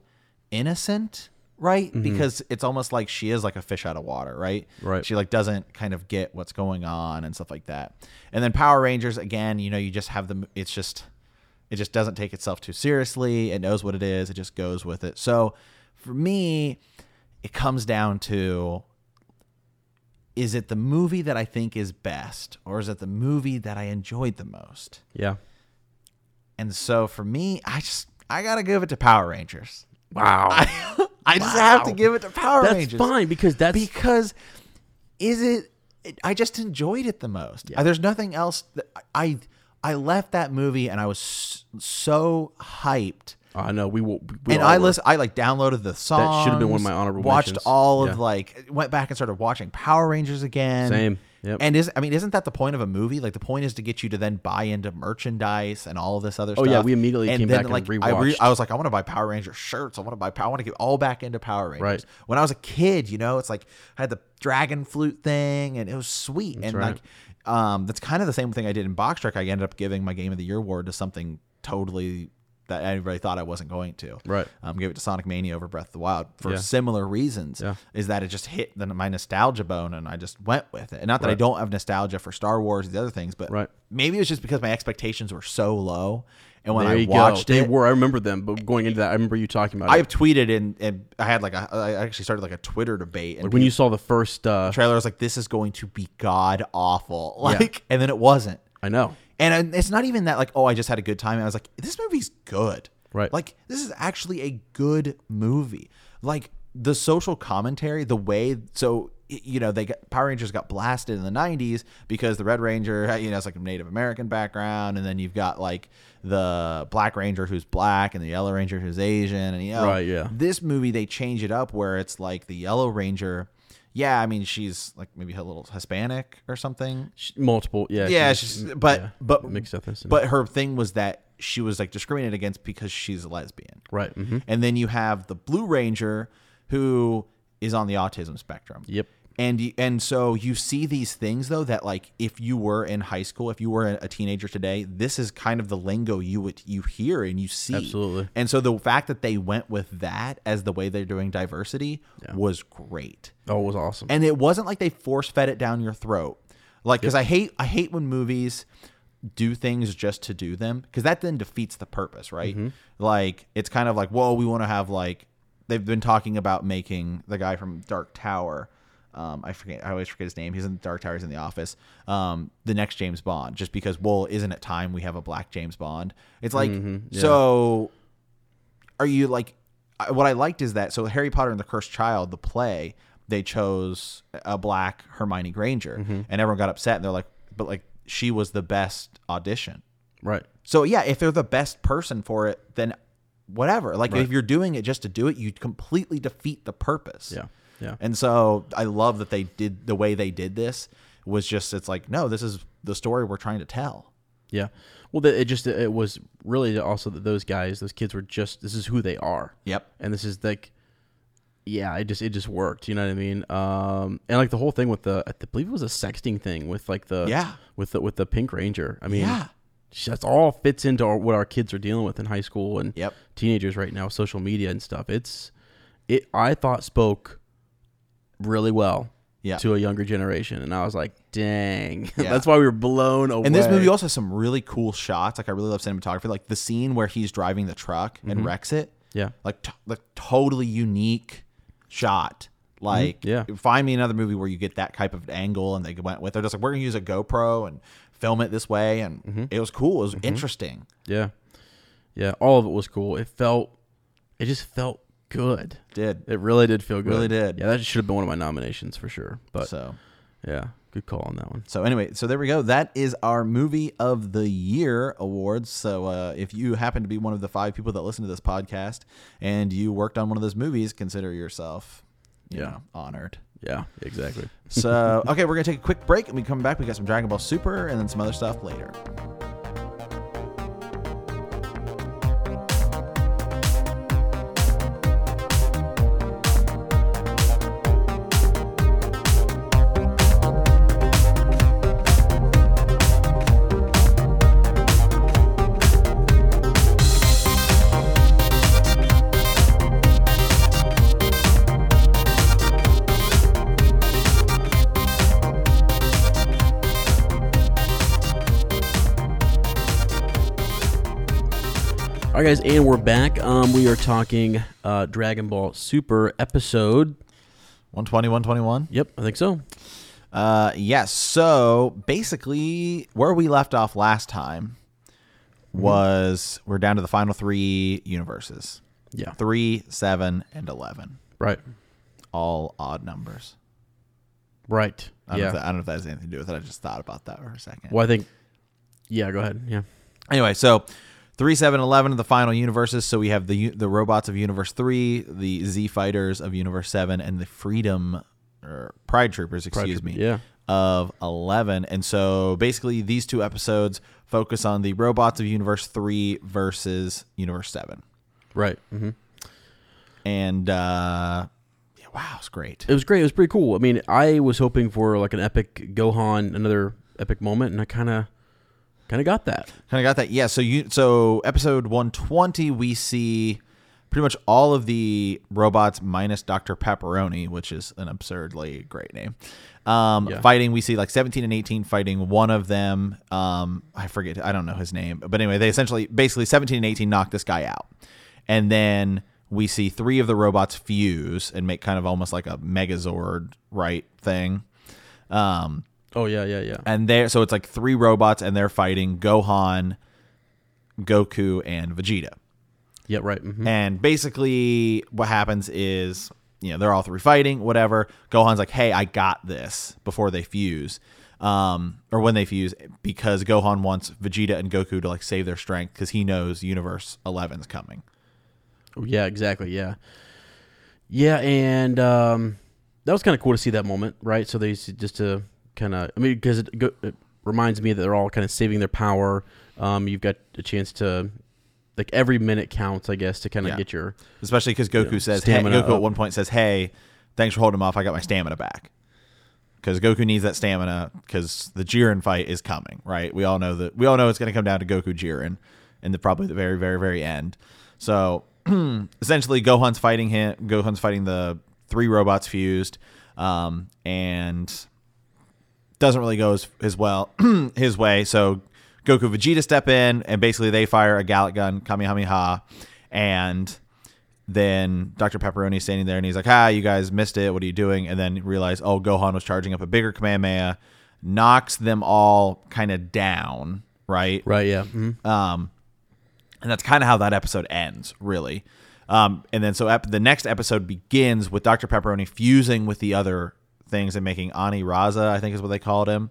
innocent, right? Because it's almost like she is like a fish out of water, right? Right. She like doesn't kind of get what's going on and stuff like that. And then Power Rangers again, you know, you just have the. It's just it just doesn't take itself too seriously. It knows what it is. It just goes with it. So for me, it comes down to is it the movie that I think is best or is it the movie that I enjoyed the most? Yeah. And so for me, I just I got to give it to Power Rangers. Wow. I, [laughs] I just have to give it to Power that's Rangers. That's fine because that's because is it, it I just enjoyed it the most. Uh, There's nothing else that I I left that movie and I was so hyped I know we will. We and all I were. listen. I like downloaded the song. That should've been one of my honorable Watched mentions. all of Yeah. like went back and started watching Power Rangers again. Same. Yep. And is I mean, isn't that the point of a movie? Like the point is to get you to then buy into merchandise and all of this other stuff. Oh, stuff. yeah, we immediately came back and I, rewatched. I was like, I want to buy Power Ranger shirts. I want to buy. I want to get all back into Power Rangers. Right. When I was a kid, you know, it's like I had the dragon flute thing, and it was sweet. and right. like, um, that's kind of the same thing I did in Box Trek. I ended up giving my Game of the Year award to something totally that everybody thought I wasn't going to. Right. Um, gave it to Sonic Mania over Breath of the Wild for Yeah. similar reasons. Yeah. Is that it just hit the, my nostalgia bone and I just went with it. And not that I don't have nostalgia for Star Wars and the other things, but Right. maybe it was just because my expectations were so low. And when there I watched go. They it, were. I remember them. But going into that, I remember you talking about I have tweeted and, and I had like a, I actually started like a Twitter debate. And Like when you saw the first. Uh, trailer, I was like, this is going to be god awful. Yeah. [laughs] Like, and then it wasn't. I know. And it's not even that like, oh, I just had a good time. I was like, this movie's good. Right. Like, this is actually a good movie. Like the social commentary, the way so you know they got Power Rangers got blasted in the '90s because the Red Ranger, [laughs] you know, it's like a Native American background, and then you've got like the Black Ranger who's black and the Yellow Ranger who's Asian, and you know, Right, yeah. This movie they change it up where it's like the Yellow Ranger. Yeah, I mean she's like maybe a little Hispanic or something. Sh- Multiple. Yeah. Yeah, she's- she's, but yeah, but mixed ethnicity. But her thing was that she was like discriminated against because she's a lesbian. right. hmm And then you have the Blue Ranger who is on the autism spectrum. Yep. And and so you see these things though that like if you were in high school, if you were a teenager today, this is kind of the lingo you would you hear and you see. Absolutely. And so the fact that they went with that as the way they're doing diversity was great Oh, it was awesome. and it wasn't like they force fed it down your throat like because i hate i hate when movies do things just to do them because that then defeats the purpose right mm-hmm. like it's kind of like whoa we want to have like they've been talking about making the guy from dark tower um, I forget. I always forget his name. He's in Dark Tower. He's in The Office. Um, the next James Bond, just because. Well, isn't it time we have a black James Bond? It's like yeah. so are you like I- what I liked is that so Harry Potter and the Cursed Child, the play, they chose a black Hermione Granger, Mm-hmm. and everyone got upset, and they're like, but like she was the best audition. Right. So yeah, if they're the best person for it, then whatever. Like Right. if you're doing it just to do it, you completely defeat the purpose. Yeah. Yeah. And so I love that they did the way they did this was just it's like no, this is the story we're trying to tell. Yeah. Well, it just it was really also that those guys, those kids were just this is who they are. Yep. and this is like yeah it just it just worked you know what i mean um and like the whole thing with the i believe it was a sexting thing with like the Yeah. with the with the pink ranger i mean Yeah. that's all fits into our, what our kids are dealing with in high school and Yep. teenagers right now social media and stuff it's it i thought spoke really well Yeah. to a younger generation and i was like dang [laughs] Yeah. that's why we were blown away And this movie also has some really cool shots. Like I really love cinematography. Like the scene where he's driving the truck and mm-hmm. wrecks it. yeah Like t- like totally unique shot. Like mm-hmm. Yeah. find me another movie where you get that type of angle and they went with it. They're just like we're gonna use a GoPro and film it this way, and mm-hmm. it was cool. It was interesting. yeah yeah all of it was cool it felt it just felt good Did It really did feel good. Really did. Yeah, that should have been one of my nominations for sure. But so. yeah, good call on that one. So anyway, so there we go. That is our movie of the year awards. So uh, if you happen to be one of the five people that listen to this podcast and you worked on one of those movies, consider yourself, you Yeah. know, honored. Yeah, exactly. So [laughs] okay, we're gonna take a quick break and we come back. We got some Dragon Ball Super and then some other stuff later. All right, guys, and we're back. Um, we are talking uh, Dragon Ball Super episode. 120, 121. Yep, I think so. Uh, yes. So basically, where we left off last time was we're down to the final three universes: Yeah, three, seven, and eleven. right, All odd numbers. right. I don't, know Yeah. if that, I don't know if that has anything to do with it. I just thought about that for a second. well, I think. Yeah, go ahead. Yeah. Anyway, so 3, 7, 11 are the final universes. So we have the the robots of Universe 3, the Z Fighters of Universe 7, and the Freedom or Pride Troopers, excuse Troopers, me, yeah. of 11. And so basically, these two episodes focus on the robots of Universe 3 versus Universe 7. Right. hmm And uh, yeah, wow, it's great. It was great. It was pretty cool. I mean, I was hoping for like an epic Gohan, another epic moment, and I kind of, kind of got that. Kind of got that. Yeah. So you so episode 120 we see pretty much all of the robots minus Dr. Pepperoni, which is an absurdly great name. Um, Yeah. fighting we see like 17 and 18 fighting one of them um I forget I don't know his name but anyway they essentially basically 17 and 18 knock this guy out and then we see three of the robots fuse and make kind of almost like a megazord right thing um Oh yeah, yeah, yeah. and there so it's like three robots and they're fighting Gohan, Goku, and Vegeta. Yeah, right. hmm And basically what happens is, you know, they're all three fighting, whatever. Gohan's like, "Hey, I got this" before they fuse. Um, or when they fuse because Gohan wants Vegeta and Goku to like save their strength cuz he knows Universe 11's coming. Oh, Yeah, exactly. Yeah, yeah, and um, that was kind of cool to see that moment, right? So they just to kind of, I mean, because it, go- it reminds me that they're all kind of saving their power. Um, you've got a chance to, like, every minute counts, I guess, to kind of Yeah. get your Especially cuz Goku Yeah, says, "Hey, Goku at one point says, "Hey, thanks for holding him off. I got my stamina back." Because Goku needs that stamina because the Jiren fight is coming, right? We all know that. We all know it's going to come down to Goku Jiren in the probably the very, very, very end. So [clears throat] essentially, Gohan's fighting him. Gohan's fighting the three robots fused, um, and doesn't really go as, as well [clears throat] his way. So Goku Vegeta step in, and basically they fire a Galick gun, Kamehameha, and then Dr. Pepperoni standing there, and he's like, "Ah, you guys missed it. What are you doing?" And then realize, oh, Gohan was charging up a bigger Kamehameha, knocks them all kind of down, right? right. Yeah. hmm Um, and that's kind of how that episode ends, really. Um, and then so ep- the next episode begins with Dr. Pepperoni fusing with the other things and making Ani Raza, I think is what they called him.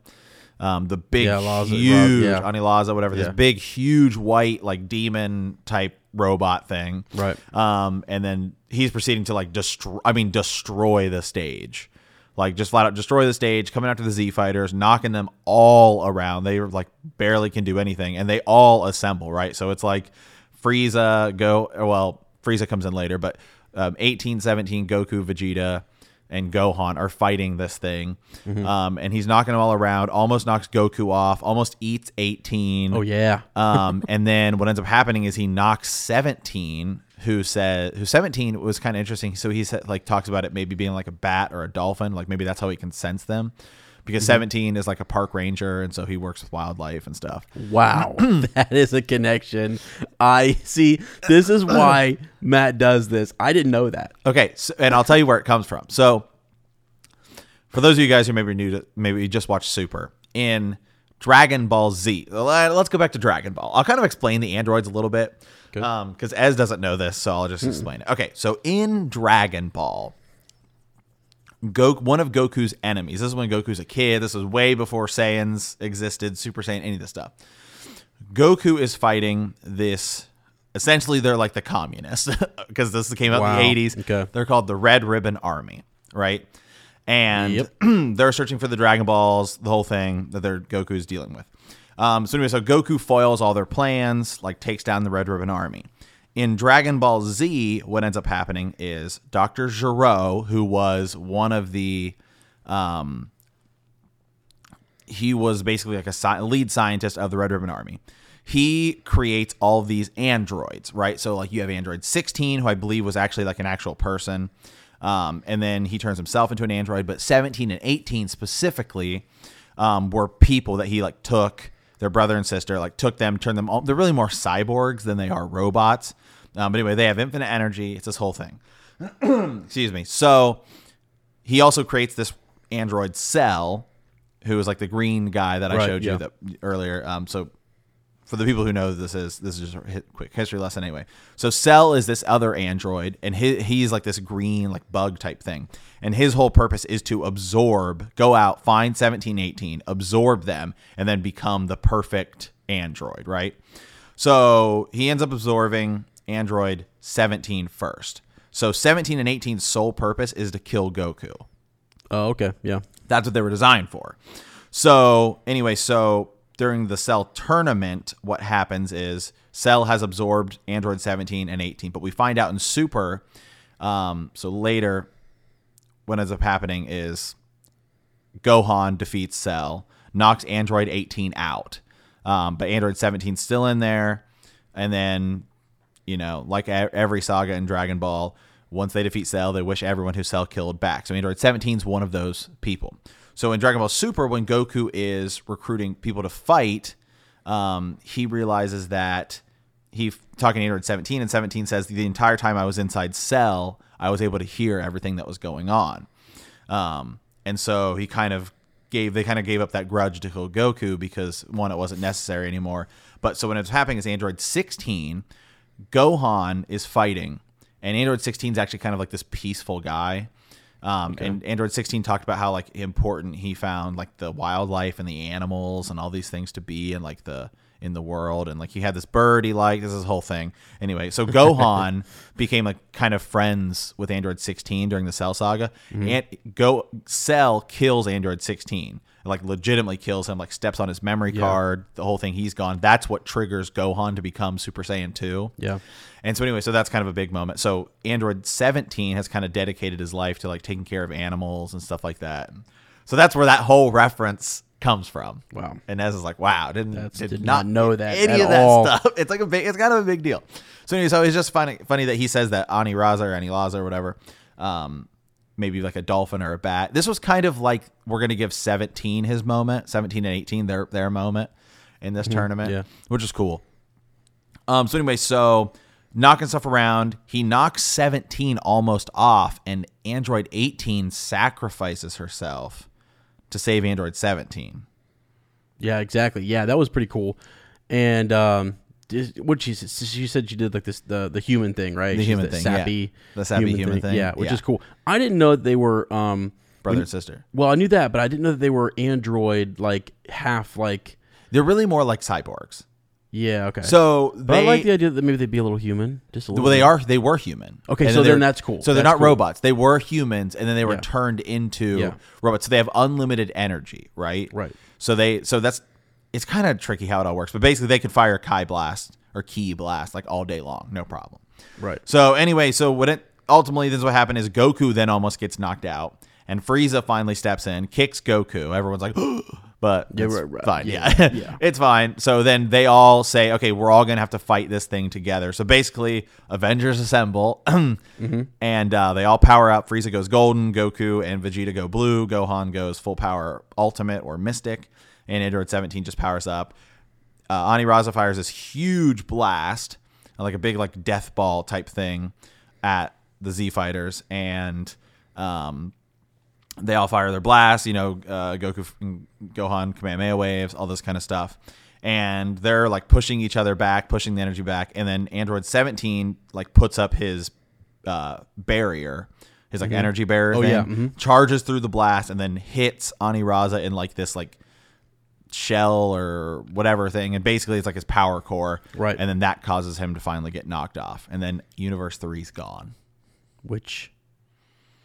Um, the big, Yeah, Laza- huge yeah. Ani Laza, whatever. This big, huge white like demon type robot thing. Right. Um, and then he's proceeding to like destroy. I mean, destroy the stage. Like just flat out destroy the stage, coming after the Z fighters, knocking them all around. They like barely can do anything, and they all assemble. Right, so it's like Frieza go. Well, Frieza comes in later, but um, 18, 17, Goku, Vegeta, and Gohan are fighting this thing, um, and he's knocking them all around. Almost knocks Goku off. Almost eats 18. Oh yeah. [laughs] Um, and then what ends up happening is he knocks 17, who said who 17 was kind of interesting. So he said like talks about it maybe being like a bat or a dolphin, like maybe that's how he can sense them. Because mm-hmm. 17 is like a park ranger, and so he works with wildlife and stuff. Wow, [clears throat] [laughs] that is a connection. I see. This is why Matt does this. I didn't know that. Okay, so, and I'll tell you where it comes from. So, for those of you guys who maybe new to maybe you just watched Super in Dragon Ball Z. let- Let's go back to Dragon Ball. I'll kind of explain the androids a little bit because um, Ez doesn't know this, so I'll just hmm. explain it. Okay, so in Dragon Ball, Go one of Goku's enemies. This is when Goku's a kid. This was way before Saiyans existed, Super Saiyan, any of this stuff. Goku is fighting this. Essentially, they're like the communists [laughs] because this came out Wow. in the 80s. Okay. They're called the Red Ribbon Army, right? And Yep. [clears throat] they're searching for the Dragon Balls, the whole thing that their Goku's dealing with. Um, so anyway, so Goku foils all their plans, like takes down the Red Ribbon Army. In Dragon Ball Z, what ends up happening is Dr. Gero, who was one of the um, he was basically like a lead scientist of the Red Ribbon Army. He creates all these androids, right? So like you have Android 16, who I believe was actually like an actual person, um, and then he turns himself into an android. But 17 and 18 specifically um, were people that he like took their brother and sister, like took them, turned them. All, they're really more cyborgs than they are robots. Um, but anyway, they have infinite energy. It's this whole thing. [clears throat] Excuse me. So he also creates this android cell who is like the green guy that I Right, showed yeah. you that earlier. Um, so for the people who know this is, this is just a quick history lesson anyway. So Cell is this other android, and he, he's like this green like bug type thing, and his whole purpose is to absorb, go out, find 17, 18, absorb them, and then become the perfect android, right? So he ends up absorbing android 17 first. So 17 and 18's sole purpose is to kill Goku. Oh, okay. Yeah. That's what they were designed for. So anyway, so during the Cell tournament, what happens is Cell has absorbed Android 17 and 18, but we find out in Super. Um, so later, what ends up happening is Gohan defeats Cell, knocks Android 18 out, um, but Android 17 's still in there, and then you know, like every saga in Dragon Ball, once they defeat Cell, they wish everyone who Cell killed back. So Android 17 is one of those people. So in Dragon Ball Super, when Goku is recruiting people to fight, um, he realizes that he talking to Android 17, and 17 says the entire time I was inside Cell, I was able to hear everything that was going on. Um, and so he kind of gave they kind of gave up that grudge to kill Goku because one, it wasn't necessary anymore. But so when it's happening is Android 16, Gohan is fighting, and Android 16 is actually kind of like this peaceful guy. Um, And Android 16 talked about how like important he found like the wildlife and the animals and all these things to be in like the in the world. And like he had this bird he liked this is his whole thing. Anyway so [laughs] gohan became like kind of friends with android 16 during the cell saga. And go cell kills android 16 like legitimately kills him like steps on his memory card the whole thing he's gone that's what triggers gohan to become super saiyan 2 Yeah. and so anyway, so that's kind of a big moment. So Android 17 has kind of dedicated his life to like taking care of animals and stuff like that. So that's where that whole reference comes from. Wow. And Ez is like, wow, didn't That's- did, did not not know that any at of that all. stuff. [laughs] It's like a big, it's kind of a big deal. So anyway, so it's just funny, funny that he says that Ani Raza or Ani Laza or whatever, um, maybe like a dolphin or a bat. This was kind of like we're gonna give 17 his moment, 17 and 18 their their moment in this tournament, yeah. which is cool. Um, so anyway, so knocking stuff around, he knocks 17 almost off, and Android 18 sacrifices herself to save Android 17. Yeah, exactly. Yeah, that was pretty cool. And um, what she s- she said she did like this the the human thing, right? The She's human thing, yeah. sappy, The sappy human thing, Yeah, which yeah. is cool. I didn't know that they were um brother and sister. Well, I knew that, but I didn't know that they were android, like half, like They're really more like cyborgs. yeah, okay. So but I like the idea that maybe they'd be a little human, just a little. well, they are they were human. Okay, And so they're- then that's cool. So they're That's not cool. robots. They were humans, and then they were Yeah. turned into Yeah. robots. So they have unlimited energy, right? Right. So they so that's it's kind of tricky how it all works, but basically they can fire Kai blast or Ki blast like all day long, no problem. right. So anyway, so what it ultimately this is what happened is Goku then almost gets knocked out, and Frieza finally steps in, kicks Goku. Everyone's like, [gasps] but Yeah, it's right, right. fine. Yeah, Yeah, yeah. [laughs] it's fine. So then they all say, okay, we're all gonna have to fight this thing together. So basically, Avengers assemble, [clears throat] Mm-hmm. and uh, they all power up. Frieza goes golden, Goku and Vegeta go blue, Gohan goes full power ultimate or mystic, and Android 17 just powers up uh, Ani Raza fires this huge blast, like a big like death ball type thing, at the Z fighters, and um, they all fire their blasts. You know, uh, Goku, Gohan, Kamehameha waves, all this kind of stuff, and they're like pushing each other back, pushing the energy back, and then Android 17 like puts up his uh, barrier. His like energy barrier Oh, thing yeah, mhm. charges through the blast and then hits Ani Raza in like this like shell or whatever thing and basically it's like his power core Right. and then that causes him to finally get knocked off and then universe 3's gone Which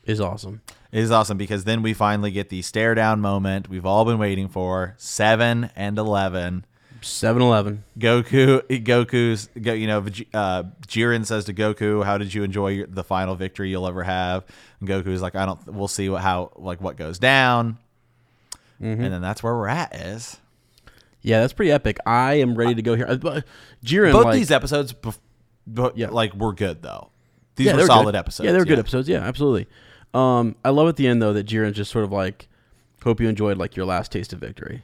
is awesome. it is awesome because then we finally get the stare down moment we've all been waiting for 7 and 11 Seven Eleven. Goku, Goku's, go, you know, uh, Jiren says to Goku, "How did you enjoy your, the final victory you'll ever have?" And Goku's like, "I don't. We'll see what how like what goes down." Mm-hmm. And then that's where we're at. Is Yeah, that's pretty epic. I am ready to go here. Jiren, both like, these episodes, bef- but Yeah. like were good though. These yeah, were they solid good. episodes. Yeah, they were good episodes. Yeah, absolutely. Um, I love at the end though that Jiren's just sort of like, "Hope you enjoyed like your last taste of victory."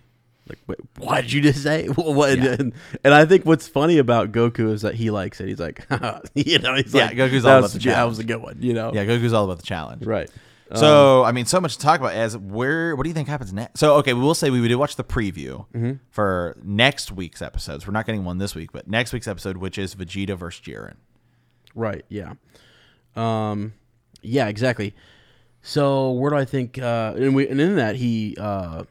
Like, wait, what did you just say? [laughs] what? Yeah. And, and I think what's funny about Goku is that he likes it. He's like, [laughs] you know, he's Yeah, like, Goku's that all was, about the That was a good one. You know, Yeah, Goku's all about the challenge. right. Um, So I mean, so much to talk about. Ez where, what do you think happens next? So okay, we will say we did watch the preview Mm-hmm. for next week's episodes. We're not getting one this week, but next week's episode, which is Vegeta versus Jiren. Right. Yeah. Um. Yeah. Exactly. So where do I think? Uh, and we and in that he uh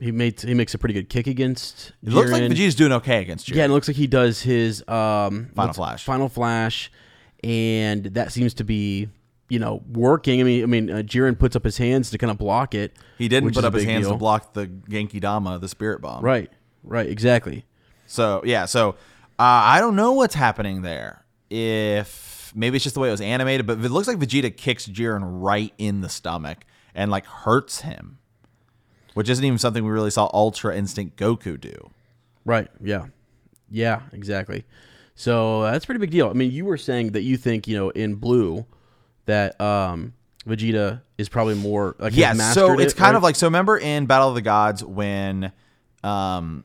he made he makes a pretty good kick against. It looks like Jiren. Vegeta's doing okay against Jiren. Yeah, it looks like he does his um Final what's- Flash. Final Flash, and that seems to be you know working. I mean, I mean, uh, Jiren puts up his hands to kind of block it. he didn't put up his hands deal. to block the Genki Dama, the Spirit Bomb. Right. Right. Exactly. So yeah, so uh, I don't know what's happening there. If maybe it's just the way it was animated, but it looks like Vegeta kicks Jiren right in the stomach and like hurts him, which isn't even something we really saw Ultra Instinct Goku do. Right. Yeah. Yeah. Exactly. So that's a pretty big deal. I mean, you were saying that you think you know in blue that um Vegeta is probably more like Yeah, so it's it, kind right? of like so. Remember in Battle of the Gods when, um,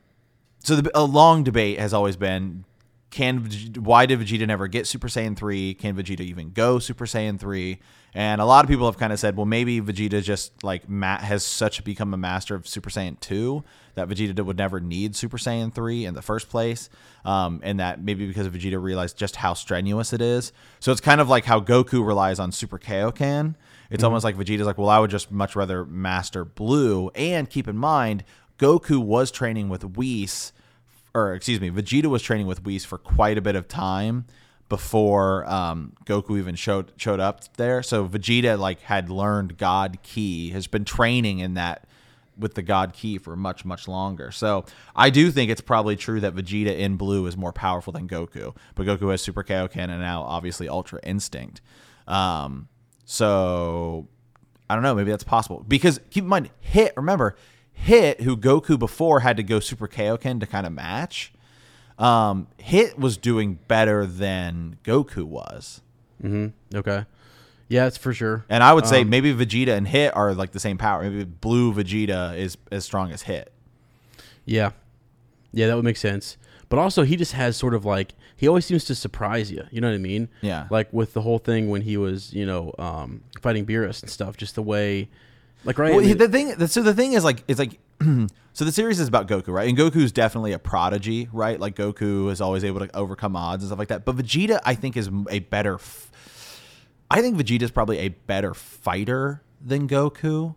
so the, a long debate has always been, can why did Vegeta never get Super Saiyan three? Can Vegeta even go Super Saiyan three? And a lot of people have kind of said, well, maybe Vegeta just like Matt has such become a master of Super Saiyan two that Vegeta would never need Super Saiyan three in the first place, um, and that maybe because Vegeta realized just how strenuous it is. So it's kind of like how Goku relies on Super Kaioken. It's almost like Vegeta's like, well, I would just much rather master Blue. And keep in mind, Goku was training with Whis, or excuse me, Vegeta was training with Whis for quite a bit of time before um, Goku even showed showed up there. So Vegeta like had learned God Ki, has been training in that with the God Ki for much much longer. So I do think it's probably true that Vegeta in Blue is more powerful than Goku, but Goku has Super Kaioken and now obviously Ultra Instinct. Um, so I don't know, maybe that's possible because keep in mind, Hit. Remember, Hit who Goku before had to go Super Kaioken to kind of match. Um, Hit was doing better than Goku was. Mm-hmm. okay. Yeah, it's for sure. And I would say Um, maybe Vegeta and Hit are like the same power. Maybe Blue Vegeta is as strong as Hit. Yeah. Yeah, that would make sense. But also, he just has sort of like he always seems to surprise you. You know what I mean? Yeah. Like with the whole thing when he was, you know, um, fighting Beerus and stuff. Just the way, like right. Well, I mean- the thing, so the thing is like, it's like, [clears throat] so the series is about Goku, right? And Goku's definitely a prodigy, right? Like Goku is always able to overcome odds and stuff like that. But Vegeta, I think, is a better. F- I think Vegeta is probably a better fighter than Goku.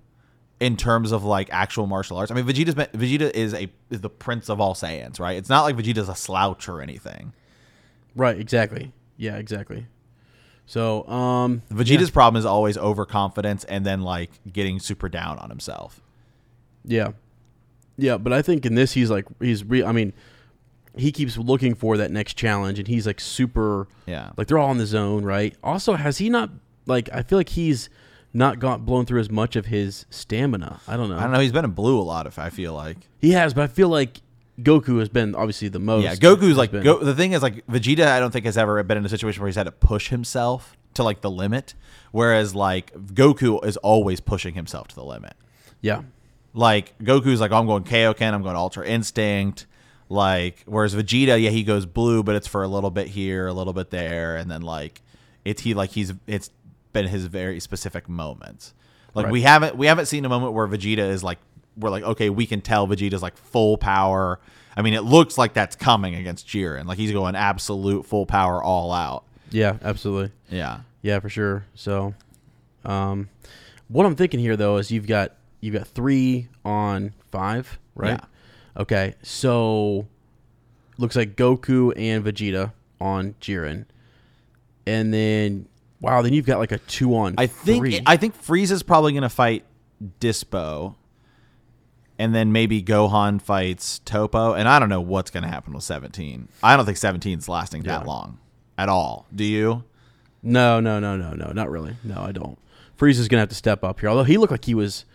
in terms of like actual martial arts. I mean, Vegeta's Vegeta is a is the prince of all Saiyans, right? It's not like Vegeta's a slouch or anything. Right. Exactly. Yeah. Exactly. So, um, Vegeta's problem is always overconfidence and then like getting super down on himself. Yeah. Yeah, but I think in this he's like he's re- I mean, he keeps looking for that next challenge and he's like super Yeah. like they're all in the zone, right? Also, has he not like I feel like he's not got blown through as much of his stamina. I don't know. I don't know. He's been in blue a lot. If I feel like, He has, but I feel like Goku has been obviously the most. yeah, Goku's like been- go, the thing is like Vegeta. I don't think has ever been in a situation where he's had to push himself to like the limit, whereas like Goku is always pushing himself to the limit. Yeah. Like Goku's like, oh, I'm going Kaioken, I'm going Ultra Instinct. Like, whereas Vegeta, yeah, he goes blue, but it's for a little bit here, a little bit there, and then like, it's he like he's it's been his very specific moments. Like Right. we haven't we haven't seen a moment where Vegeta is like we're like okay we can tell Vegeta's like full power. I mean, it looks like that's coming against Jiren. Like he's going absolute full power all out. Yeah, absolutely. Yeah. Yeah, for sure. So, um, what I'm thinking here though is you've got you've got three on five, right? Yeah. Okay, so looks like Goku and Vegeta on Jiren, and then wow, then you've got like a two on. I think three. I think Frieza's probably gonna fight Dyspo, and then maybe Gohan fights Toppo, and I don't know what's gonna happen with Seventeen. I don't think 17's lasting that Yeah. long at all. Do you? no, no, no, no, no, not really. No, I don't. Frieza's gonna have to step up here, although he looked like he was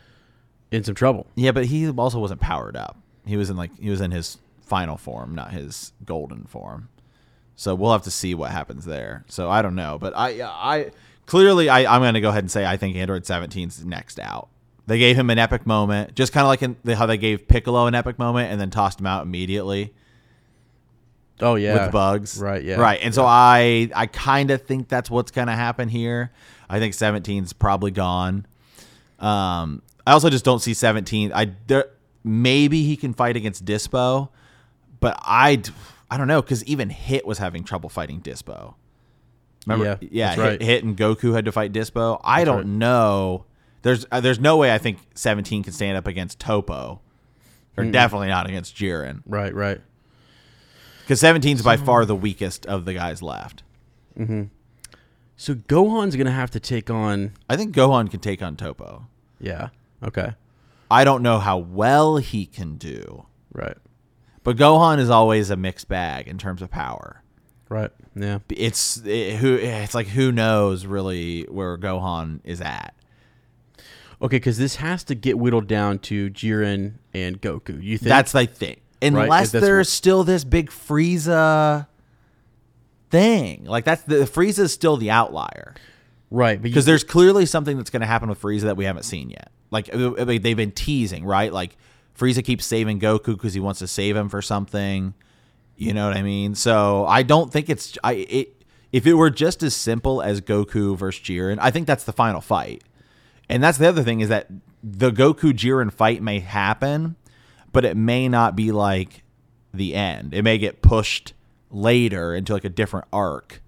in some trouble. Yeah, but he also wasn't powered up. He was in like he was in his final form, not his golden form. So we'll have to see what happens there. So I don't know, but I I clearly I I'm gonna go ahead and say I think Android 17's next out. They gave him an epic moment, just kind of like in the, how they gave Piccolo an epic moment and then tossed him out immediately Oh yeah, with bugs. Right, yeah. Right. And so I I kind of think that's what's going to happen here. I think 17's probably gone. Um I also just don't see 17 I there maybe he can fight against Dyspo, but I, I don't know cuz even Hit was having trouble fighting Dyspo. Remember? Yeah, yeah Hit, right. Hit and Goku had to fight Dyspo. I That's don't right. know. There's uh, there's no way I think 17 can stand up against Toppo. Or definitely not against Jiren. Right, right. Because 17's by far the weakest of the guys left. Hmm. So Gohan's gonna have to take on. I think Gohan can take on Toppo. Yeah. Okay. I don't know how well he can do, Right. but Gohan is always a mixed bag in terms of power. Right. Yeah. It's it, who it's like who knows really where Gohan is at. Okay, because this has to get whittled down to Jiren and Goku. You think That's the thing. Unless that's there's what- still this big Frieza thing, like that's the Frieza is still the outlier. right? Because there's clearly something that's going to happen with Frieza that we haven't seen yet. Like uh, uh, they've been teasing, right? Like Frieza keeps saving Goku because he wants to save him for something. You know what I mean? So I don't think it's I it. If it were just as simple as Goku versus Jiren, I think that's the final fight. And that's the other thing is that the Goku Jiren fight may happen, but it may not be like the end. It may get pushed later into like a different arc,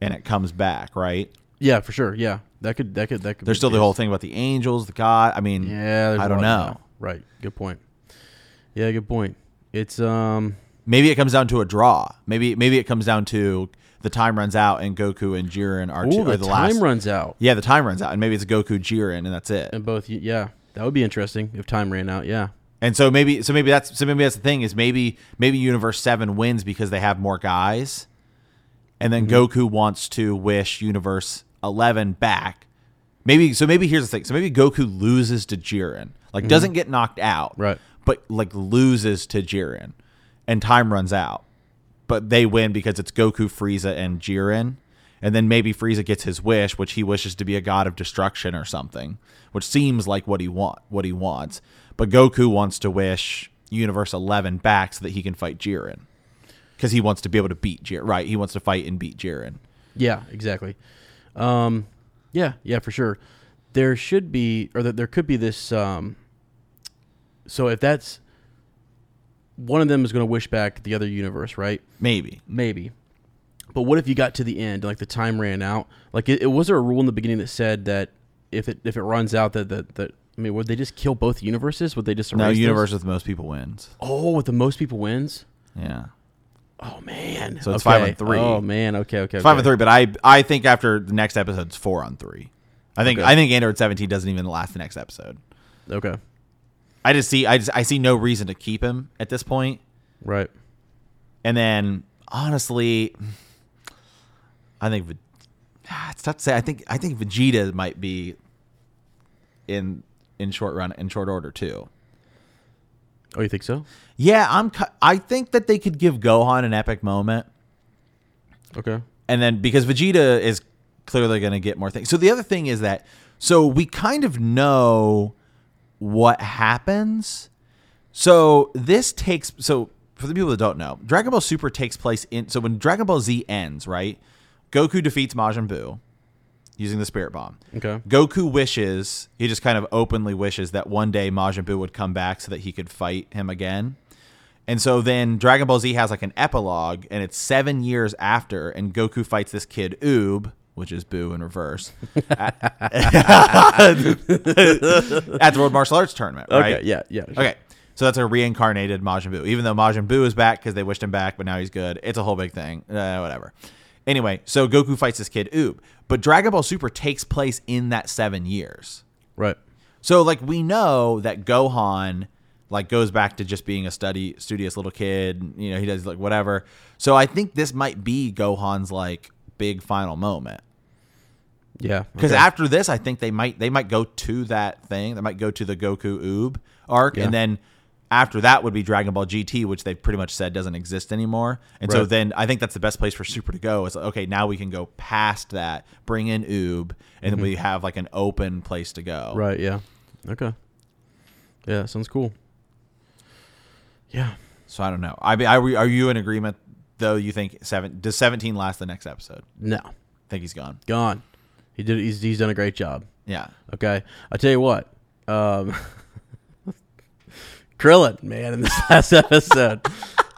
and it comes back, right? yeah, for sure. Yeah, that could that could that could. There's still the case. whole thing about the angels, the god. I mean, Yeah, I don't know. Right. Good point. Yeah, good point. It's um. Maybe it comes down to a draw. Maybe maybe it comes down to the time runs out and Goku and Jiren are, two, Oh, are the, the time runs out, Yeah, the time runs out, and maybe it's Goku Jiren, and that's it. and both. Yeah, that would be interesting if time ran out. Yeah. And so maybe so maybe that's so maybe that's the thing is maybe maybe Universe Seven wins because they have more guys, and then Mm-hmm. Goku wants to wish Universe Eleven back. Maybe so maybe here's the thing. So maybe Goku loses to Jiren, like doesn't get knocked out, Mm-hmm. Right. But like loses to Jiren, and time runs out. But they win because it's Goku, Frieza, and Jiren. And then maybe Frieza gets his wish, which he wishes to be a god of destruction or something, which seems like what he want what he wants. But Goku wants to wish Universe Eleven back so that he can fight Jiren, because he wants to be able to beat Jiren. Right? He wants to fight and beat Jiren. Yeah, exactly. Um, yeah, yeah, for sure. There should be, or there could be this. Um, so if that's one of them is going to wish back the other universe, right? Maybe. Maybe. But what if you got to the end, like the time ran out? Like, it, it was there a rule in the beginning that said that if it if it runs out, that that, that I mean, would they just kill both universes? Would they just No, erase those? universe with most people wins. Oh, with the most people wins. Yeah. Oh man. So it's Okay. five on three. Oh man. Okay. Okay. It's five and three, but I I think after the next episode it's four on three. I think Okay. I think Android seventeen doesn't even last the next episode. Okay. I just see I just I see no reason to keep him at this point. Right. And then honestly, I think ah, it's tough to say. I think I think Vegeta might be in in short run in short order too. Oh, you think so? Yeah, I'm. I think that they could give Gohan an epic moment, Okay. and then because Vegeta is clearly going to get more things. So the other thing is that so we kind of know what happens. So this takes so for the people that don't know, Dragon Ball Super takes place in so when Dragon Ball Z ends, right? Goku defeats Majin Buu using the Spirit Bomb. Okay. Goku wishes, he just kind of openly wishes that one day Majin Buu would come back so that he could fight him again. And so then Dragon Ball Z has like an epilogue, and it's seven years after, and Goku fights this kid Oob, which is Boo in reverse, [laughs] at, [laughs] at the World Martial Arts Tournament, right? Okay. Yeah. Yeah. Okay. So that's a reincarnated Majin Buu. Even though Majin Buu is back because they wished him back, but now he's good. It's a whole big thing. Uh, whatever. Anyway, so Goku fights this kid Oob, but Dragon Ball Super takes place in that seven years. Right. So like we know that Gohan like goes back to just being a study studious little kid. You know, he does like whatever. So I think this might be Gohan's like big final moment. Yeah. Because okay. after this, I think they might they might go to that thing. They might go to the Goku Oob arc, Yeah. and then after that would be Dragon Ball GT, which they've pretty much said doesn't exist anymore. And so then I think that's the best place for Super to go. Is like, okay, now we can go past that, bring in Oob, and then we have like an open place to go. Mm-hmm. Right. Yeah. Okay. Yeah. Sounds cool. Yeah. So I don't know. I mean, are, are you in agreement though? You think seven does seventeen last the next episode? No. I think he's gone. Gone. He did. He's he's done a great job. Yeah. Okay. I tell you what. Um, [laughs] Krillin, man, in this [laughs] last episode,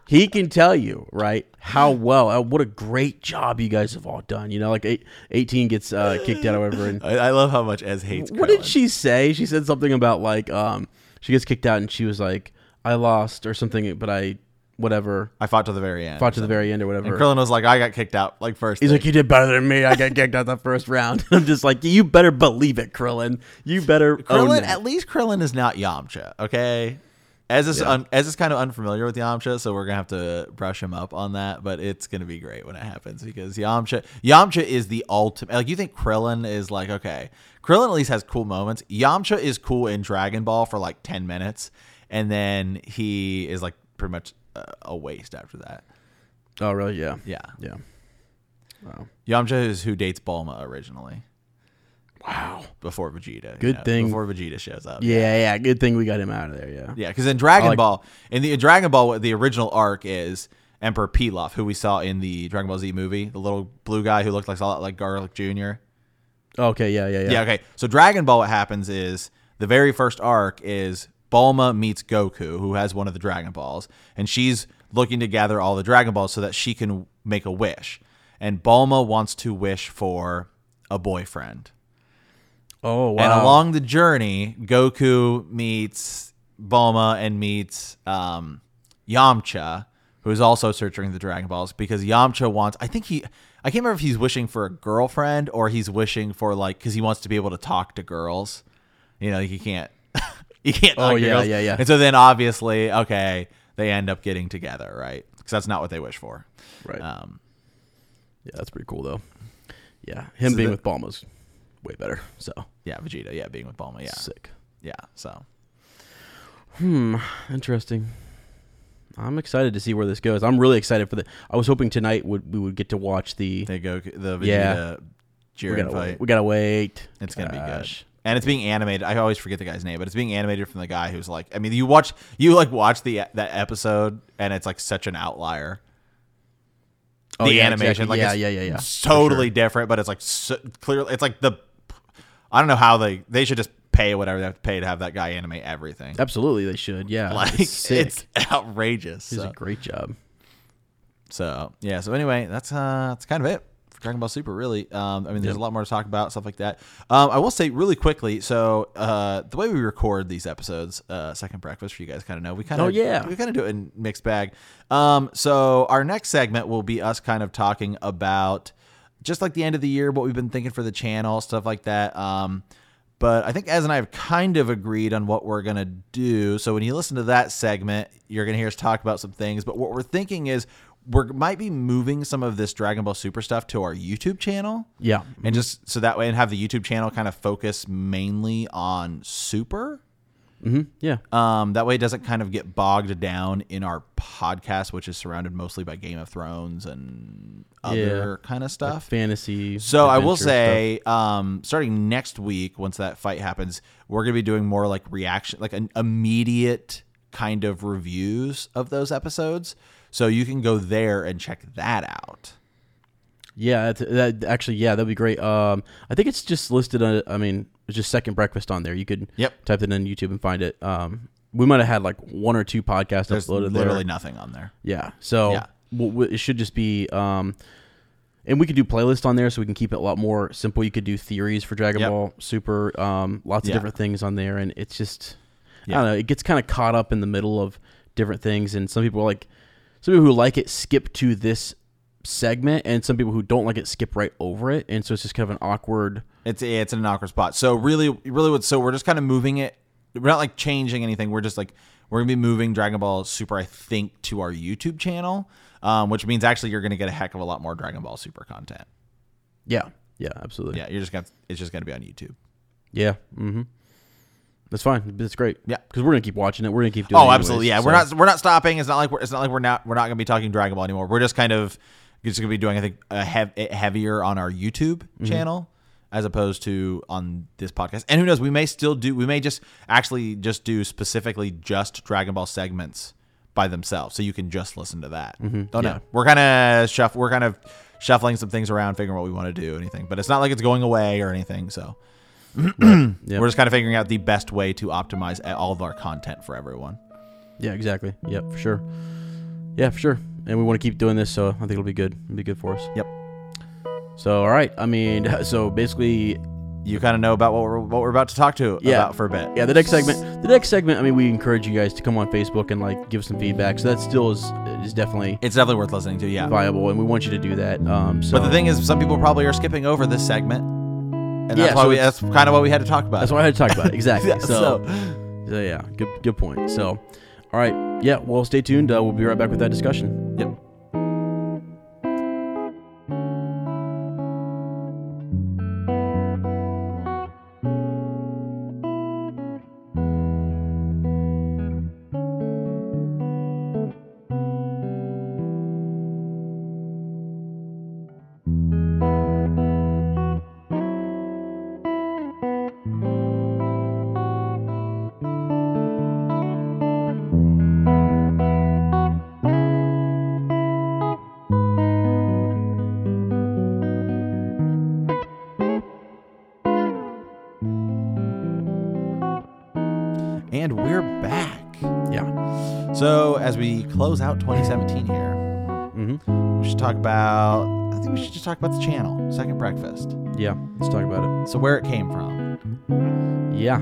he can tell you right how well, uh, what a great job you guys have all done. You know, like eight, 18 gets uh, kicked out or whatever. And [laughs] I, I love how much Ez hates. what did she say? She said something about like um, she gets kicked out and she was like, I lost or something, but I whatever I fought to the very end. fought to the very end or whatever. And Krillin was like, I got kicked out like first. He's thing. like, you did better than me. I got kicked out the first round. [laughs] I'm just like, you better believe it, Krillin. You better Krillin, at least Krillin is not Yamcha, okay? Ez is Yeah. un, Ez is kind of unfamiliar with Yamcha, so we're gonna have to brush him up on that. But it's gonna be great when it happens because Yamcha Yamcha is the ultimate. Like you think Krillin is like okay, Krillin at least has cool moments. Yamcha is cool in Dragon Ball for like ten minutes, and then he is like pretty much a waste after that. Oh, really? Yeah. Yeah, Yeah. Wow. Yamcha is who dates Bulma originally Wow. before Vegeta. you Good know, thing- before Vegeta shows up. Yeah, yeah. Good thing we got him out of there. Yeah. Yeah, because in Dragon like- Ball, in the in Dragon Ball, what the original arc is Emperor Pilaf, who we saw in the Dragon Ball Z movie, the little blue guy who looked like a lot like Garlic Jr. Okay. Yeah. Yeah. Yeah. Yeah. okay. So Dragon Ball, what happens is the very first arc is Bulma meets Goku, who has one of the Dragon Balls, and she's looking to gather all the Dragon Balls so that she can make a wish. And Bulma wants to wish for a boyfriend. Oh wow. And along the journey, Goku meets Bulma and meets um, Yamcha, who is also searching the Dragon Balls because Yamcha wants. I think he. I can't remember if he's wishing for a girlfriend or he's wishing for like because he wants to be able to talk to girls. You know, he can't. [laughs] he can't. Oh, yeah, girls. yeah, yeah. And so then obviously, okay, they end up getting together, right? Because that's not what they wish for. right. Um, yeah, that's pretty cool though. Yeah, him So being the- with Bulma's way better. So yeah, Vegeta. Yeah, being with Bulma. Yeah, sick. yeah. So Hmm. Interesting. I'm excited to see where this goes. I'm really excited for the. I was hoping tonight would we would get to watch the. they go the Vegeta Yeah. we Jiren gotta fight. wait. We gotta wait. It's gonna be good. And it's being animated. I always forget the guy's name, but it's being animated from the guy who's like. I mean, you watch you like watch the that episode, and it's like such an outlier. Oh, the yeah, animation, exactly. like yeah, it's yeah, yeah, yeah. totally sure. different, but it's like so, clearly, it's like the. I don't know how they they should just pay whatever they have to pay to have that guy animate everything. Absolutely, they should. Yeah, Like it's it's outrageous. He's So, a great job. so yeah. So anyway, that's uh that's kind of it Dragon Ball Super, really. Um, I mean, there's a lot more to talk about, stuff like that. Um, I will say really quickly. So uh, the way we record these episodes, uh, Second Breakfast, for you guys kind of know, we kind of Oh, yeah. we kind of do it in mixed bag. Um, so our next segment will be us kind of talking about just like the end of the year, what we've been thinking for the channel, stuff like that. Um, but I think Ez and I have kind of agreed on what we're gonna do. So when you listen to that segment, you're gonna hear us talk about some things. But what we're thinking is we might be moving some of this Dragon Ball Super stuff to our YouTube channel. Yeah. And just so that way, and have the YouTube channel kind of focus mainly on Super. hmm Yeah. Um, that way, it doesn't kind of get bogged down in our podcast, which is surrounded mostly by Game of Thrones and other kind of stuff. Fantasy. So I will say, um, starting next week, once that fight happens, we're gonna be doing more like reaction, like an immediate kind of reviews of those episodes. So you can go there and check that out. Yeah, that actually, yeah, that'd be great. Um, I think it's just listed. On, I mean, it's just second breakfast on there. You could Yep. type it in YouTube and find it. Um, we might have had like one or two podcasts There's uploaded literally there. nothing on there. Yeah, so Yeah. w- w- it should just be. Um, and we could do playlists on there, so we can keep it a lot more simple. You could do theories for Dragon Yep. Ball Super, um, lots Yeah. of different things on there, and it's just I don't know. It gets kind of caught up in the middle of different things, and some people are like, some people who like it skip to this segment, and some people who don't like it skip right over it, and so it's just kind of an awkward. It's it's an awkward spot. So really, really, what? So we're just kind of moving it. We're not like changing anything. We're just like we're gonna be moving Dragon Ball Super, I think, to our YouTube channel, um, which means actually you're gonna get a heck of a lot more Dragon Ball Super content. Yeah, yeah, absolutely. Yeah, you're just gonna it's just gonna be on YouTube. Yeah. Mm-hmm. That's fine. That's great. Yeah. because we're gonna keep watching it. We're gonna keep doing. it Oh, anyways, absolutely. Yeah, so- we're not we're not stopping. It's not like we're it's not like we're not we're not gonna be talking Dragon Ball anymore. We're just kind of just gonna be doing I think a hev- heavier on our YouTube Mm-hmm. channel as opposed to on this podcast. And who knows? We may still do. We may just actually just do specifically just Dragon Ball segments by themselves, so you can just listen to that. Don't Mm-hmm. Yeah. know. We're kind of shuff. We're kind of shuffling some things around, figuring what we want to do, anything. But it's not like it's going away or anything. So [clears throat] Yep. we're just kind of figuring out the best way to optimize all of our content for everyone. Yeah, exactly. Yep, for sure. Yeah, for sure. And we want to keep doing this, so I think it'll be good. It'll be good for us. Yep. So, all right. I mean, [laughs] so basically, you kind of know about what we're what we're about to talk to Yeah. about for a bit. yeah. The next segment, the next segment. I mean, we encourage you guys to come on Facebook and like give some feedback. So that still is is definitely It's definitely worth listening to, yeah. viable, and we want you to do that. Um, so But the thing is, some people probably are skipping over this segment, and that's Yeah, why so we. That's kind of what we had to talk about. that's what I had to talk about. it. [laughs] Exactly. Yeah, so, so yeah, good good point. So, all right. Yeah. Well, stay tuned. Uh, we'll be right back with that discussion. Yep. Close out 2017 here, Mm-hmm. we should talk about. I think we should just talk about the channel, Second Breakfast. Yeah. Let's talk about it. So where it came from. Yeah.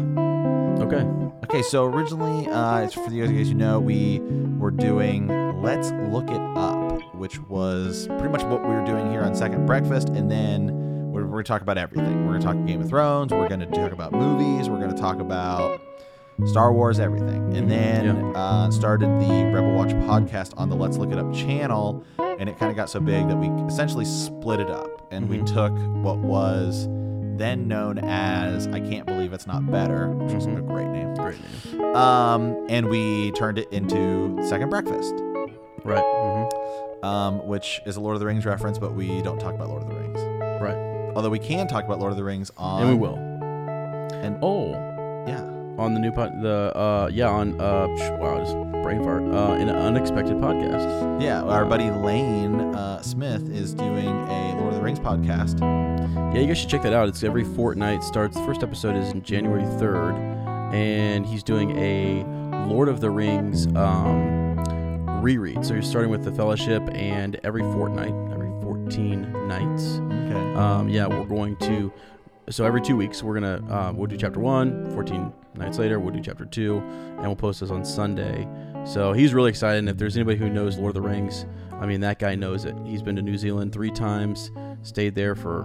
Okay. Okay, so originally, uh, for you guys you know, we were doing Let's Look It Up, which was pretty much what we were doing here on Second Breakfast, and then we're, we're going to talk about everything. We're going to talk Game of Thrones, we're going to talk about movies, we're going to talk about Star Wars, everything. And then uh, started the Rebel Watch podcast on the Let's Look It Up channel, and it kind of got so big that we essentially split it up, and we Mhm. took what was then known as I Can't Believe It's Not Better, which was a great name. Great name. Um, and we turned it into Second Breakfast, Right. Mm-hmm. um, which is a Lord of the Rings reference, but we don't talk about Lord of the Rings. Right. Although we can talk about Lord of the Rings on. and we will. And Oh, yeah, on the new pod, the uh, yeah, on uh, psh, wow, just brain fart. Uh, in an unexpected podcast. yeah. Our buddy Lane uh, Smith is doing a Lord of the Rings podcast. Yeah, you guys should check that out. It's every fortnight. Starts the first episode is in January third, and he's doing a Lord of the Rings um, reread. So you're starting with the Fellowship, and every fortnight, every 14 nights. Okay. Um, yeah, we're going to. So every two weeks, we're gonna uh, we'll do chapter one. 14 nights later, we'll do chapter two, and we'll post this on Sunday. So he's really excited. And if there's anybody who knows Lord of the Rings, I mean that guy knows it. He's been to New Zealand three times, stayed there for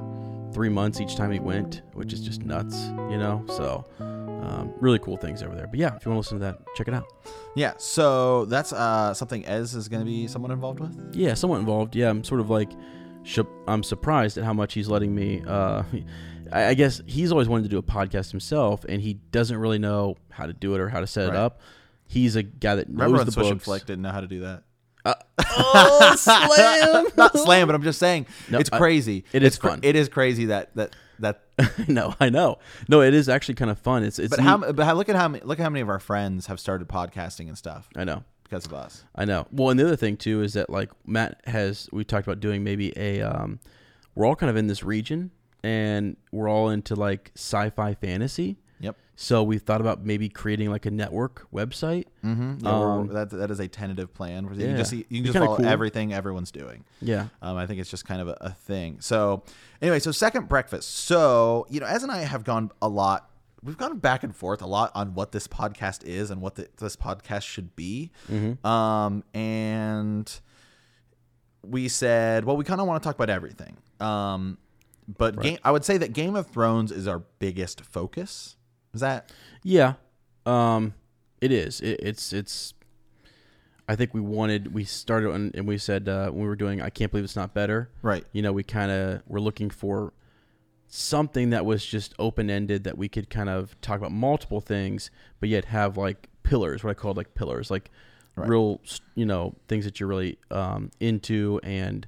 three months each time he went, which is just nuts, you know. So um, really cool things over there. But yeah, if you want to listen to that, check it out. Yeah. So that's uh, something Ez is going to be somewhat involved with. Yeah, somewhat involved. Yeah, I'm sort of like, sh- I'm surprised at how much he's letting me. Uh, [laughs] I, I guess he's always wanted to do a podcast himself, and he doesn't really know how to do it or how to set Right. it up. He's a guy that knows Remember when the Swish and books. Flick didn't know how to do that? oh, [laughs] slam! [laughs] Not slam, but I'm just saying No, it's I- crazy. it It's is cra- fun. It is crazy that that that. [laughs] no, I know. No, it is actually kind of fun. It's it's. But how? But how, look at how many, look at how many of our friends have started podcasting and stuff I know. because of us. I know. Well, and the other thing too is that like Matt has we talked about doing maybe a um we're all kind of in this region and we're all into like sci-fi fantasy. Yep. So we thought about maybe creating like a network website. Mm-hmm. Yeah, Um, that that is a tentative plan. You yeah. can just see, you can just follow cool. everything everyone's doing. Yeah. Um, I think it's just kind of a, a thing. So anyway, so second breakfast. So you know, Ez and I have gone a lot. We've gone back and forth a lot on what this podcast is and what the, this podcast should be. Mm-hmm. Um, and we said, well, we kind of want to talk about everything. Um, but game, I would say that Game of Thrones is our biggest focus. Is that Yeah. Um it is. It, it's it's I think we wanted we started on, and we said uh, when we were doing I can't believe it's not better. right? you know, we kind of were looking for something that was just open ended that we could kind of talk about multiple things, but yet have like pillars, what I called like pillars, like Right. real, you know, things that you're really um, into and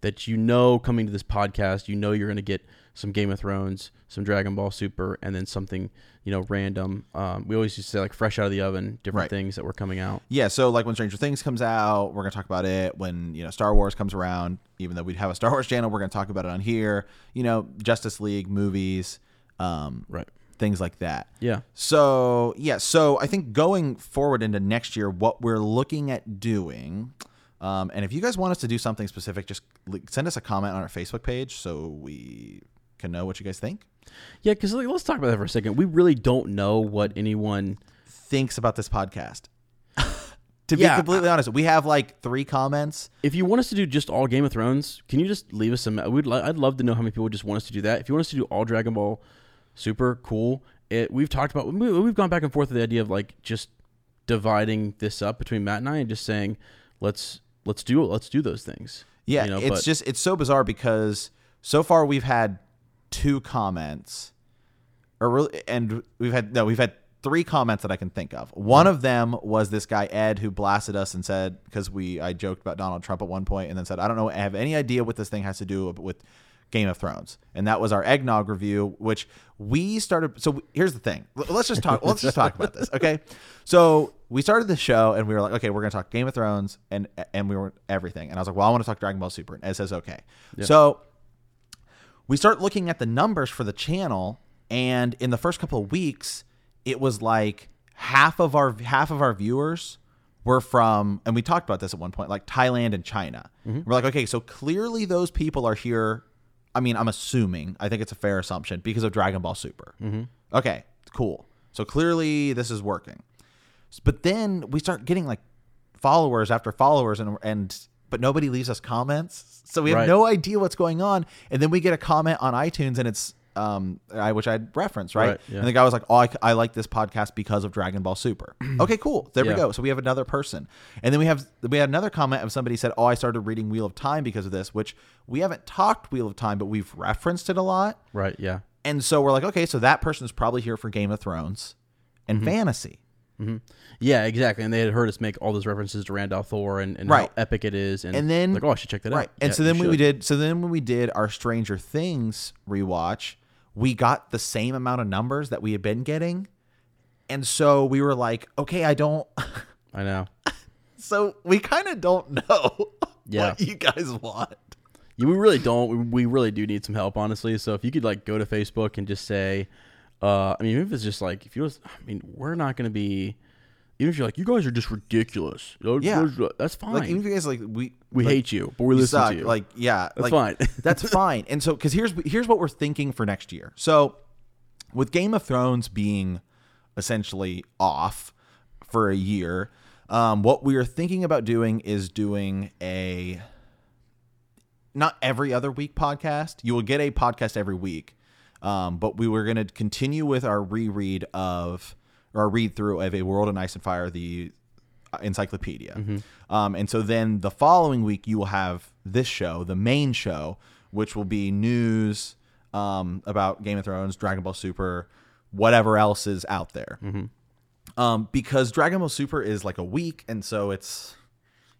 that you know coming to this podcast, you know, you're going to get some Game of Thrones, some Dragon Ball Super, and then something, you know, random. Um, we always used to say like fresh out of the oven, different Right. things that were coming out. Yeah, so like when Stranger Things comes out, we're gonna talk about it. When you know Star Wars comes around, even though we'd have a Star Wars channel, we're gonna talk about it on here. You know, Justice League movies, um, Right. things like that. Yeah. So yeah, so I think going forward into next year, what we're looking at doing, um, and if you guys want us to do something specific, just send us a comment on our Facebook page so we can know what you guys think. Yeah. Cause like, let's talk about that for a second. We really don't know what anyone Thinks about this podcast. [laughs] to be Yeah, completely honest, we have like three comments. if you want us to do just all Game of Thrones, can you just leave us some? We'd li- I'd love to know how many people just want us to do that. If you want us to do all Dragon Ball Super, cool. It, we've talked about we, we've gone back and forth with the idea of like just dividing this up between Matt and I and just saying let's let's do let's do those things. Yeah, you know, it's but- just it's so bizarre because so far we've had two comments, or really, and we've had no, we've had three comments that I can think of. One mm-hmm. of them was this guy Ed who blasted us and said because we I joked about Donald Trump at one point and then said I don't know I have any idea what this thing has to do with Game of Thrones, and that was our eggnog review, which we started. So here's the thing. Let's just talk. let's just talk about this, okay? So we started the show, and we were like, okay, we're gonna talk Game of Thrones, and and we were everything. And I was like, well, I want to talk Dragon Ball Super, and Ed says okay. So we start looking at the numbers for the channel, and in the first couple of weeks, it was like half of our half of our viewers were from, and we talked about this at one point, like Thailand and China. Mm-hmm. We're like, okay, so clearly those people are here. I mean, I'm assuming. I think it's a fair assumption because of Dragon Ball Super. Mm-hmm. Okay, cool. So clearly this is working. But then we start getting like followers after followers, and and but nobody leaves us comments, so we have Right. no idea what's going on. And then we get a comment on iTunes, and it's um, I which I referenced right, Right, yeah. and the guy was like, "Oh, I, I like this podcast because of Dragon Ball Super." [clears throat] okay, cool. There we go. So we have another person, and then we have we had another comment of somebody said, "Oh, I started reading Wheel of Time because of this," which we haven't talked Wheel of Time, but we've referenced it a lot. right. Yeah. And so we're like, okay, so that person is probably here for Game of Thrones and Mm-hmm. fantasy. Mm-hmm. Yeah, exactly. And they had heard us make all those references to Rand al'Thor and, and Right. how epic it is. And, And then- like, oh, I should check that Right. out. And Yeah, so then when we did so then when we did our Stranger Things rewatch, we got the same amount of numbers that we had been getting. And so we were like, okay, I don't [laughs] I know. so we kind of don't know [laughs] Yeah. what you guys want. Yeah, we really don't. We, we really do need some help, honestly. So if you could like go to Facebook and just say, uh, I mean, even if it's just like if you was, I mean, we're not going to be even if you're like, you guys are just ridiculous. Yeah. that's fine. Like even if you guys like we we like, hate you, but we listen suck. to you. Like yeah, that's like, fine. [laughs] that's fine. And so because here's here's what we're thinking for next year. So with Game of Thrones being essentially off for a year, um, what we are thinking about doing is doing a not every other week podcast. You will get a podcast every week, um, but we were going to continue with our reread of or our read through of a World of Ice and Fire, the encyclopedia. Um, and so then the following week you will have this show, the main show, which will be news um, about Game of Thrones, Dragon Ball Super, whatever else is out there. Um, because Dragon Ball Super is like a week, and so it's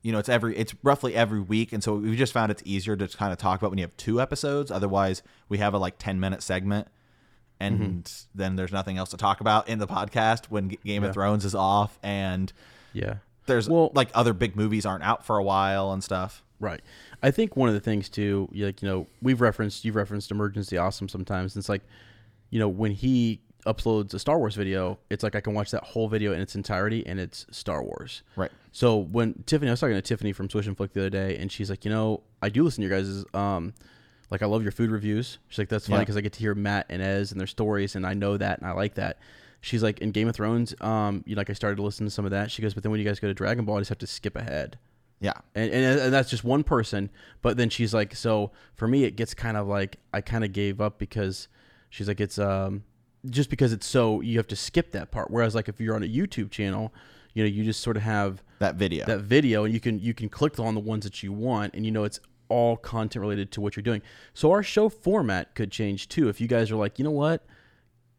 you know it's every it's roughly every week, and so we just found it's easier to kind of talk about when you have two episodes. Otherwise, we have a like ten minute segment. And mm-hmm. then there's nothing else to talk about in the podcast when G- Game Yeah. of Thrones is off, and yeah. there's Well- like other big movies aren't out for a while and stuff. Right. I think one of the things too, like you know, we've referenced you've referenced Emergency Awesome sometimes. And it's like, you know, when he uploads a Star Wars video, it's like I can watch that whole video in its entirety, and it's Star Wars. Right. So when Tiffany, I was talking to Tiffany from Swish and Flick the other day, and she's like, you know, I do listen to your guys' um, like I love your food reviews. She's like, that's funny Yeah. because I get to hear Matt and Ez and their stories, and I know that and I like that. She's like, in Game of Thrones, um, you know, like I started to listen to some of that. She goes, but then when you guys go to Dragon Ball, I just have to skip ahead Yeah. and, and and that's just one person. But then she's like, so for me, it gets kind of like I kind of gave up because she's like, it's um just because it's so you have to skip that part. Whereas like if you're on a YouTube channel, you know, you just sort of have That video. that video and you can you can click on the ones that you want and you know it's all content related to what you're doing. So our show format could change too. If you guys are like, you know what,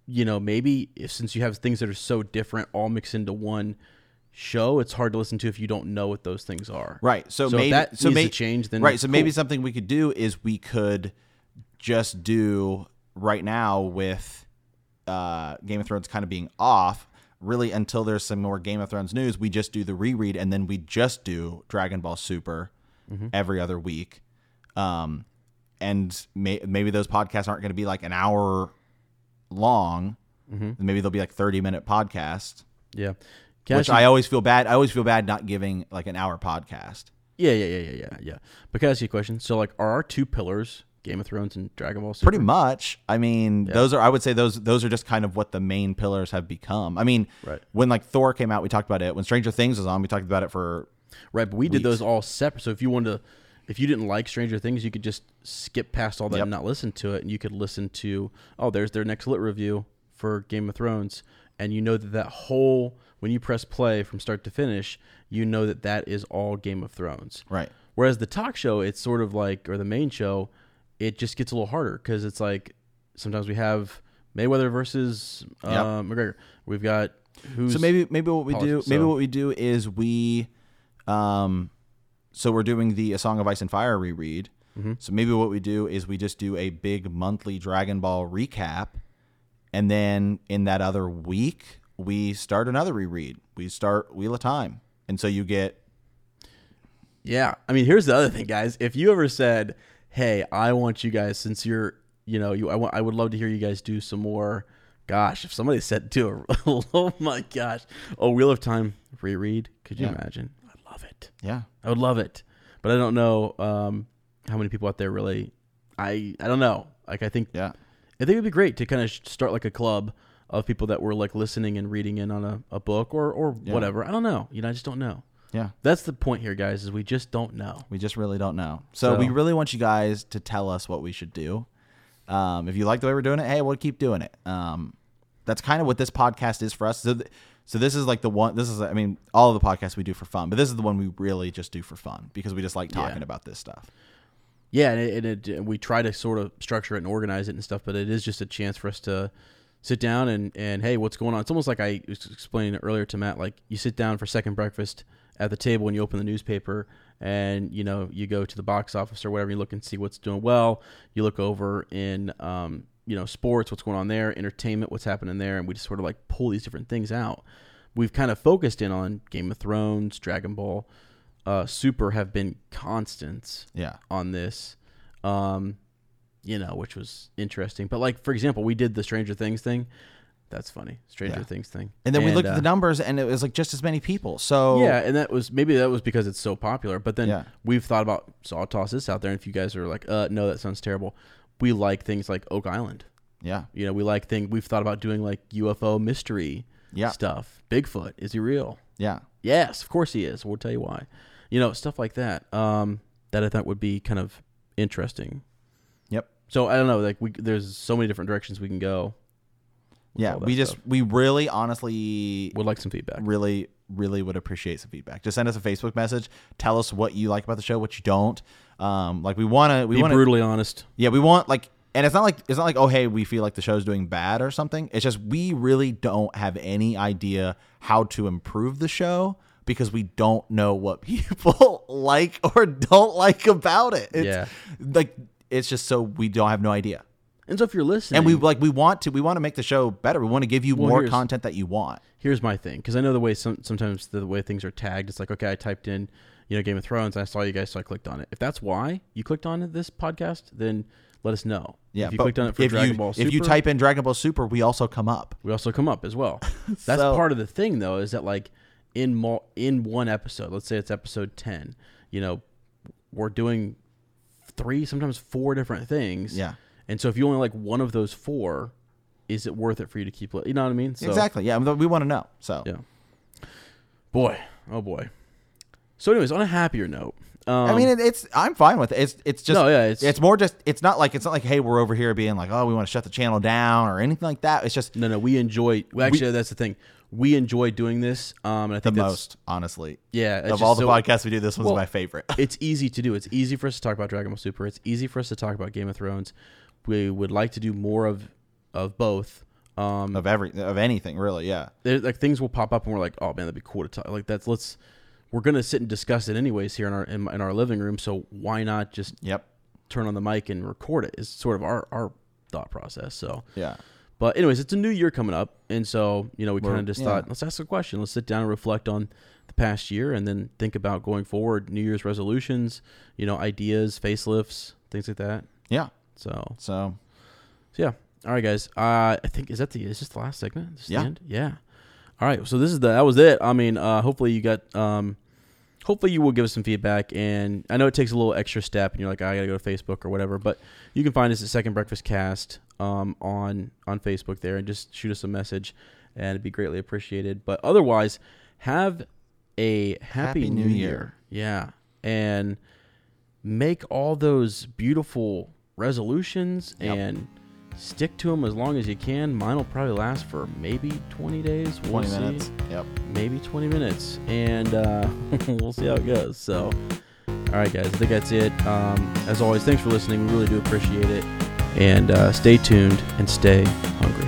you know, maybe if, since you have things that are so different all mixed into one show, it's hard to listen to if you don't know what those things are. Right. So, So maybe that so needs to may- change, then right. So maybe something we could do is we could just do right now with uh, Game of Thrones kind of being off. Really, until there's some more Game of Thrones news, we just do the reread, and then we just do Dragon Ball Super Mm-hmm. every other week. Um, and may, maybe those podcasts aren't going to be like an hour long. Mm-hmm. Maybe they'll be like thirty minute podcast. Yeah. Can which I you- always feel bad. I always feel bad not giving like an hour podcast. yeah, yeah, yeah, yeah, yeah, yeah. But can I ask you a question? So, like, are our two pillars Game of Thrones and Dragon Ball? Super? Pretty much. I mean, those are. I would say those those are just kind of what the main pillars have become. I mean, Right. when like Thor came out, we talked about it. When Stranger Things was on, we talked about it for. Right, but we did those all separate. So if you wanted to, if you didn't like Stranger Things, you could just skip past all that Yep. and not listen to it, and you could listen to oh, there's their next lit review for Game of Thrones, and you know that that whole when you press play from start to finish, you know that that is all Game of Thrones. Right. Whereas the talk show, it's sort of like, or the main show, it just gets a little harder because it's like sometimes we have Mayweather versus uh, Yep. McGregor. We've got who's So maybe maybe what we do maybe so- what we do is we, um, so we're doing the A Song of Ice and Fire reread. Mm-hmm. So maybe what we do is we just do a big monthly Dragon Ball recap, and then in that other week we start another reread. We start Wheel of Time, and so you get Yeah. I mean, here's the other thing, guys. If you ever said, "Hey, I want you guys since you're, you know, you I want I would love to hear you guys do some more." Gosh, if somebody said to a, [laughs] oh my gosh, a Wheel of Time reread, could you Yeah. imagine? I'd love it. yeah I would love it. But I don't know um, how many people out there really I I don't know. Like I think yeah I think it'd be great to kind of start like a club of people that were like listening and reading in on a, a book or or Yeah. whatever. I don't know. You know, I just don't know. Yeah. That's the point here, guys, is we just don't know. We just really don't know. So, So- we really want you guys to tell us what we should do. Um, if you like the way we're doing it, hey, we'll keep doing it. Um, that's kind of what this podcast is for us. So, th- so this is like the one. This is, I mean, all of the podcasts we do for fun, but this is the one we really just do for fun because we just like talking Yeah. about this stuff. Yeah, and, it, and it, we try to sort of structure it and organize it and stuff, but it is just a chance for us to sit down and, and hey, what's going on? It's almost like I was explaining earlier to Matt, like you sit down for second breakfast at the table when you open the newspaper and you know you go to the box office or whatever, you look and see what's doing well. You look over in um, you know sports, what's going on there, entertainment, what's happening there, and we just sort of like pull these different things out. We've kind of focused in on Game of Thrones, Dragon Ball, uh, Super have been constants Yeah. on this um you know which was interesting but like for example we did the stranger things thing That's funny. Stranger Yeah. Things thing. And then we looked uh, at the numbers, and it was like just as many people. So Yeah, and that was maybe that was because it's so popular. But then Yeah. we've thought about so I'll toss this out there. And if you guys are like, uh, no, that sounds terrible. We like things like Oak Island. yeah, You know, we like things. We've thought about doing like UFO mystery yeah, stuff. Bigfoot is he real? yeah, Yes, of course he is. We'll tell you why. You know, stuff like that. Um, that I thought would be kind of interesting. Yep. So I don't know. Like we, there's so many different directions we can go. Yeah. We just stuff. we really honestly would like some feedback. really really would appreciate some feedback. Just send us a Facebook message. Tell us what you like about the show, what you don't. Um, like we want to we Be want brutally honest. Yeah, we want like, and it's not like it's not like oh hey we feel like the show's doing bad or something. It's just we really don't have any idea how to improve the show because we don't know what [laughs] people like or don't like about it. It's, Yeah. like it's just so we don't have no idea. And so if you're listening, And we like we want to we want to make the show better. We want to give you Well, more content that you want. here's my thing because I know the way some sometimes the way things are tagged. It's like okay, I typed in you know Game of Thrones. I saw you guys, so I clicked on it. If that's why you clicked on this podcast, then let us know. Yeah, if you clicked on it for Dragon you, Ball Super, if you type in Dragon Ball Super, we also come up. we also come up as well. [laughs] That's So- part of the thing, though, is that like in mo- in one episode, let's say it's episode ten, you know, we're doing three, sometimes four different things. Yeah. And so if you only like one of those four, is it worth it for you to keep? You know what I mean? So, exactly. Yeah, we want to know. So Yeah. Boy, oh boy. So, anyways, on a happier note, um, I mean, it, it's I'm fine with it. It's it's just No, yeah, it's, it's- more just it's not like it's not like hey we're over here being like oh we want to shut the channel down or anything like that. It's just no, no, we enjoy. Well, actually, that's the thing. We enjoy doing this, um, and I the think that's, most honestly Yeah, it's of just all the so- podcasts we do. This one's Well, my favorite. [laughs] it's easy to do. It's easy for us to talk about Dragon Ball Super. It's easy for us to talk about Game of Thrones. We would like to do more of of both. Um, of every of anything really. Yeah, there, like things will pop up and we're like, oh man, that'd be cool to talk. Like that's let's. We're gonna sit and discuss it anyways here in our in, in our living room. So why not just yep, turn on the mic and record it? Is sort of our our thought process. So, yeah, but anyways, it's a new year coming up, and so you know we kind of just yeah. thought let's ask a question. Let's sit down and reflect on the past year, and then think about going forward. New Year's resolutions, you know, ideas, facelifts, things like that. yeah. So, So yeah. All right, guys. Uh, I think is that the is this the last segment? This Yeah. end? Yeah. All right. So this is the that was it. I mean, uh, hopefully you got um, hopefully you will give us some feedback. And I know it takes a little extra step, and you're like, I gotta go to Facebook or whatever. But you can find us at Second Breakfast Cast um, on on Facebook there, and just shoot us a message, and it'd be greatly appreciated. But otherwise, have a happy, Happy new, New year. Year. Yeah, and make all those beautiful resolutions Yep. and stick to them as long as you can. Mine will probably last for maybe 20 days. We'll twenty see. minutes. Yep. Maybe 20 minutes. And uh, [laughs] we'll see how it goes. So, all right, guys, I think that's it. Um, as always, thanks for listening. We really do appreciate it. And uh, stay tuned and stay hungry.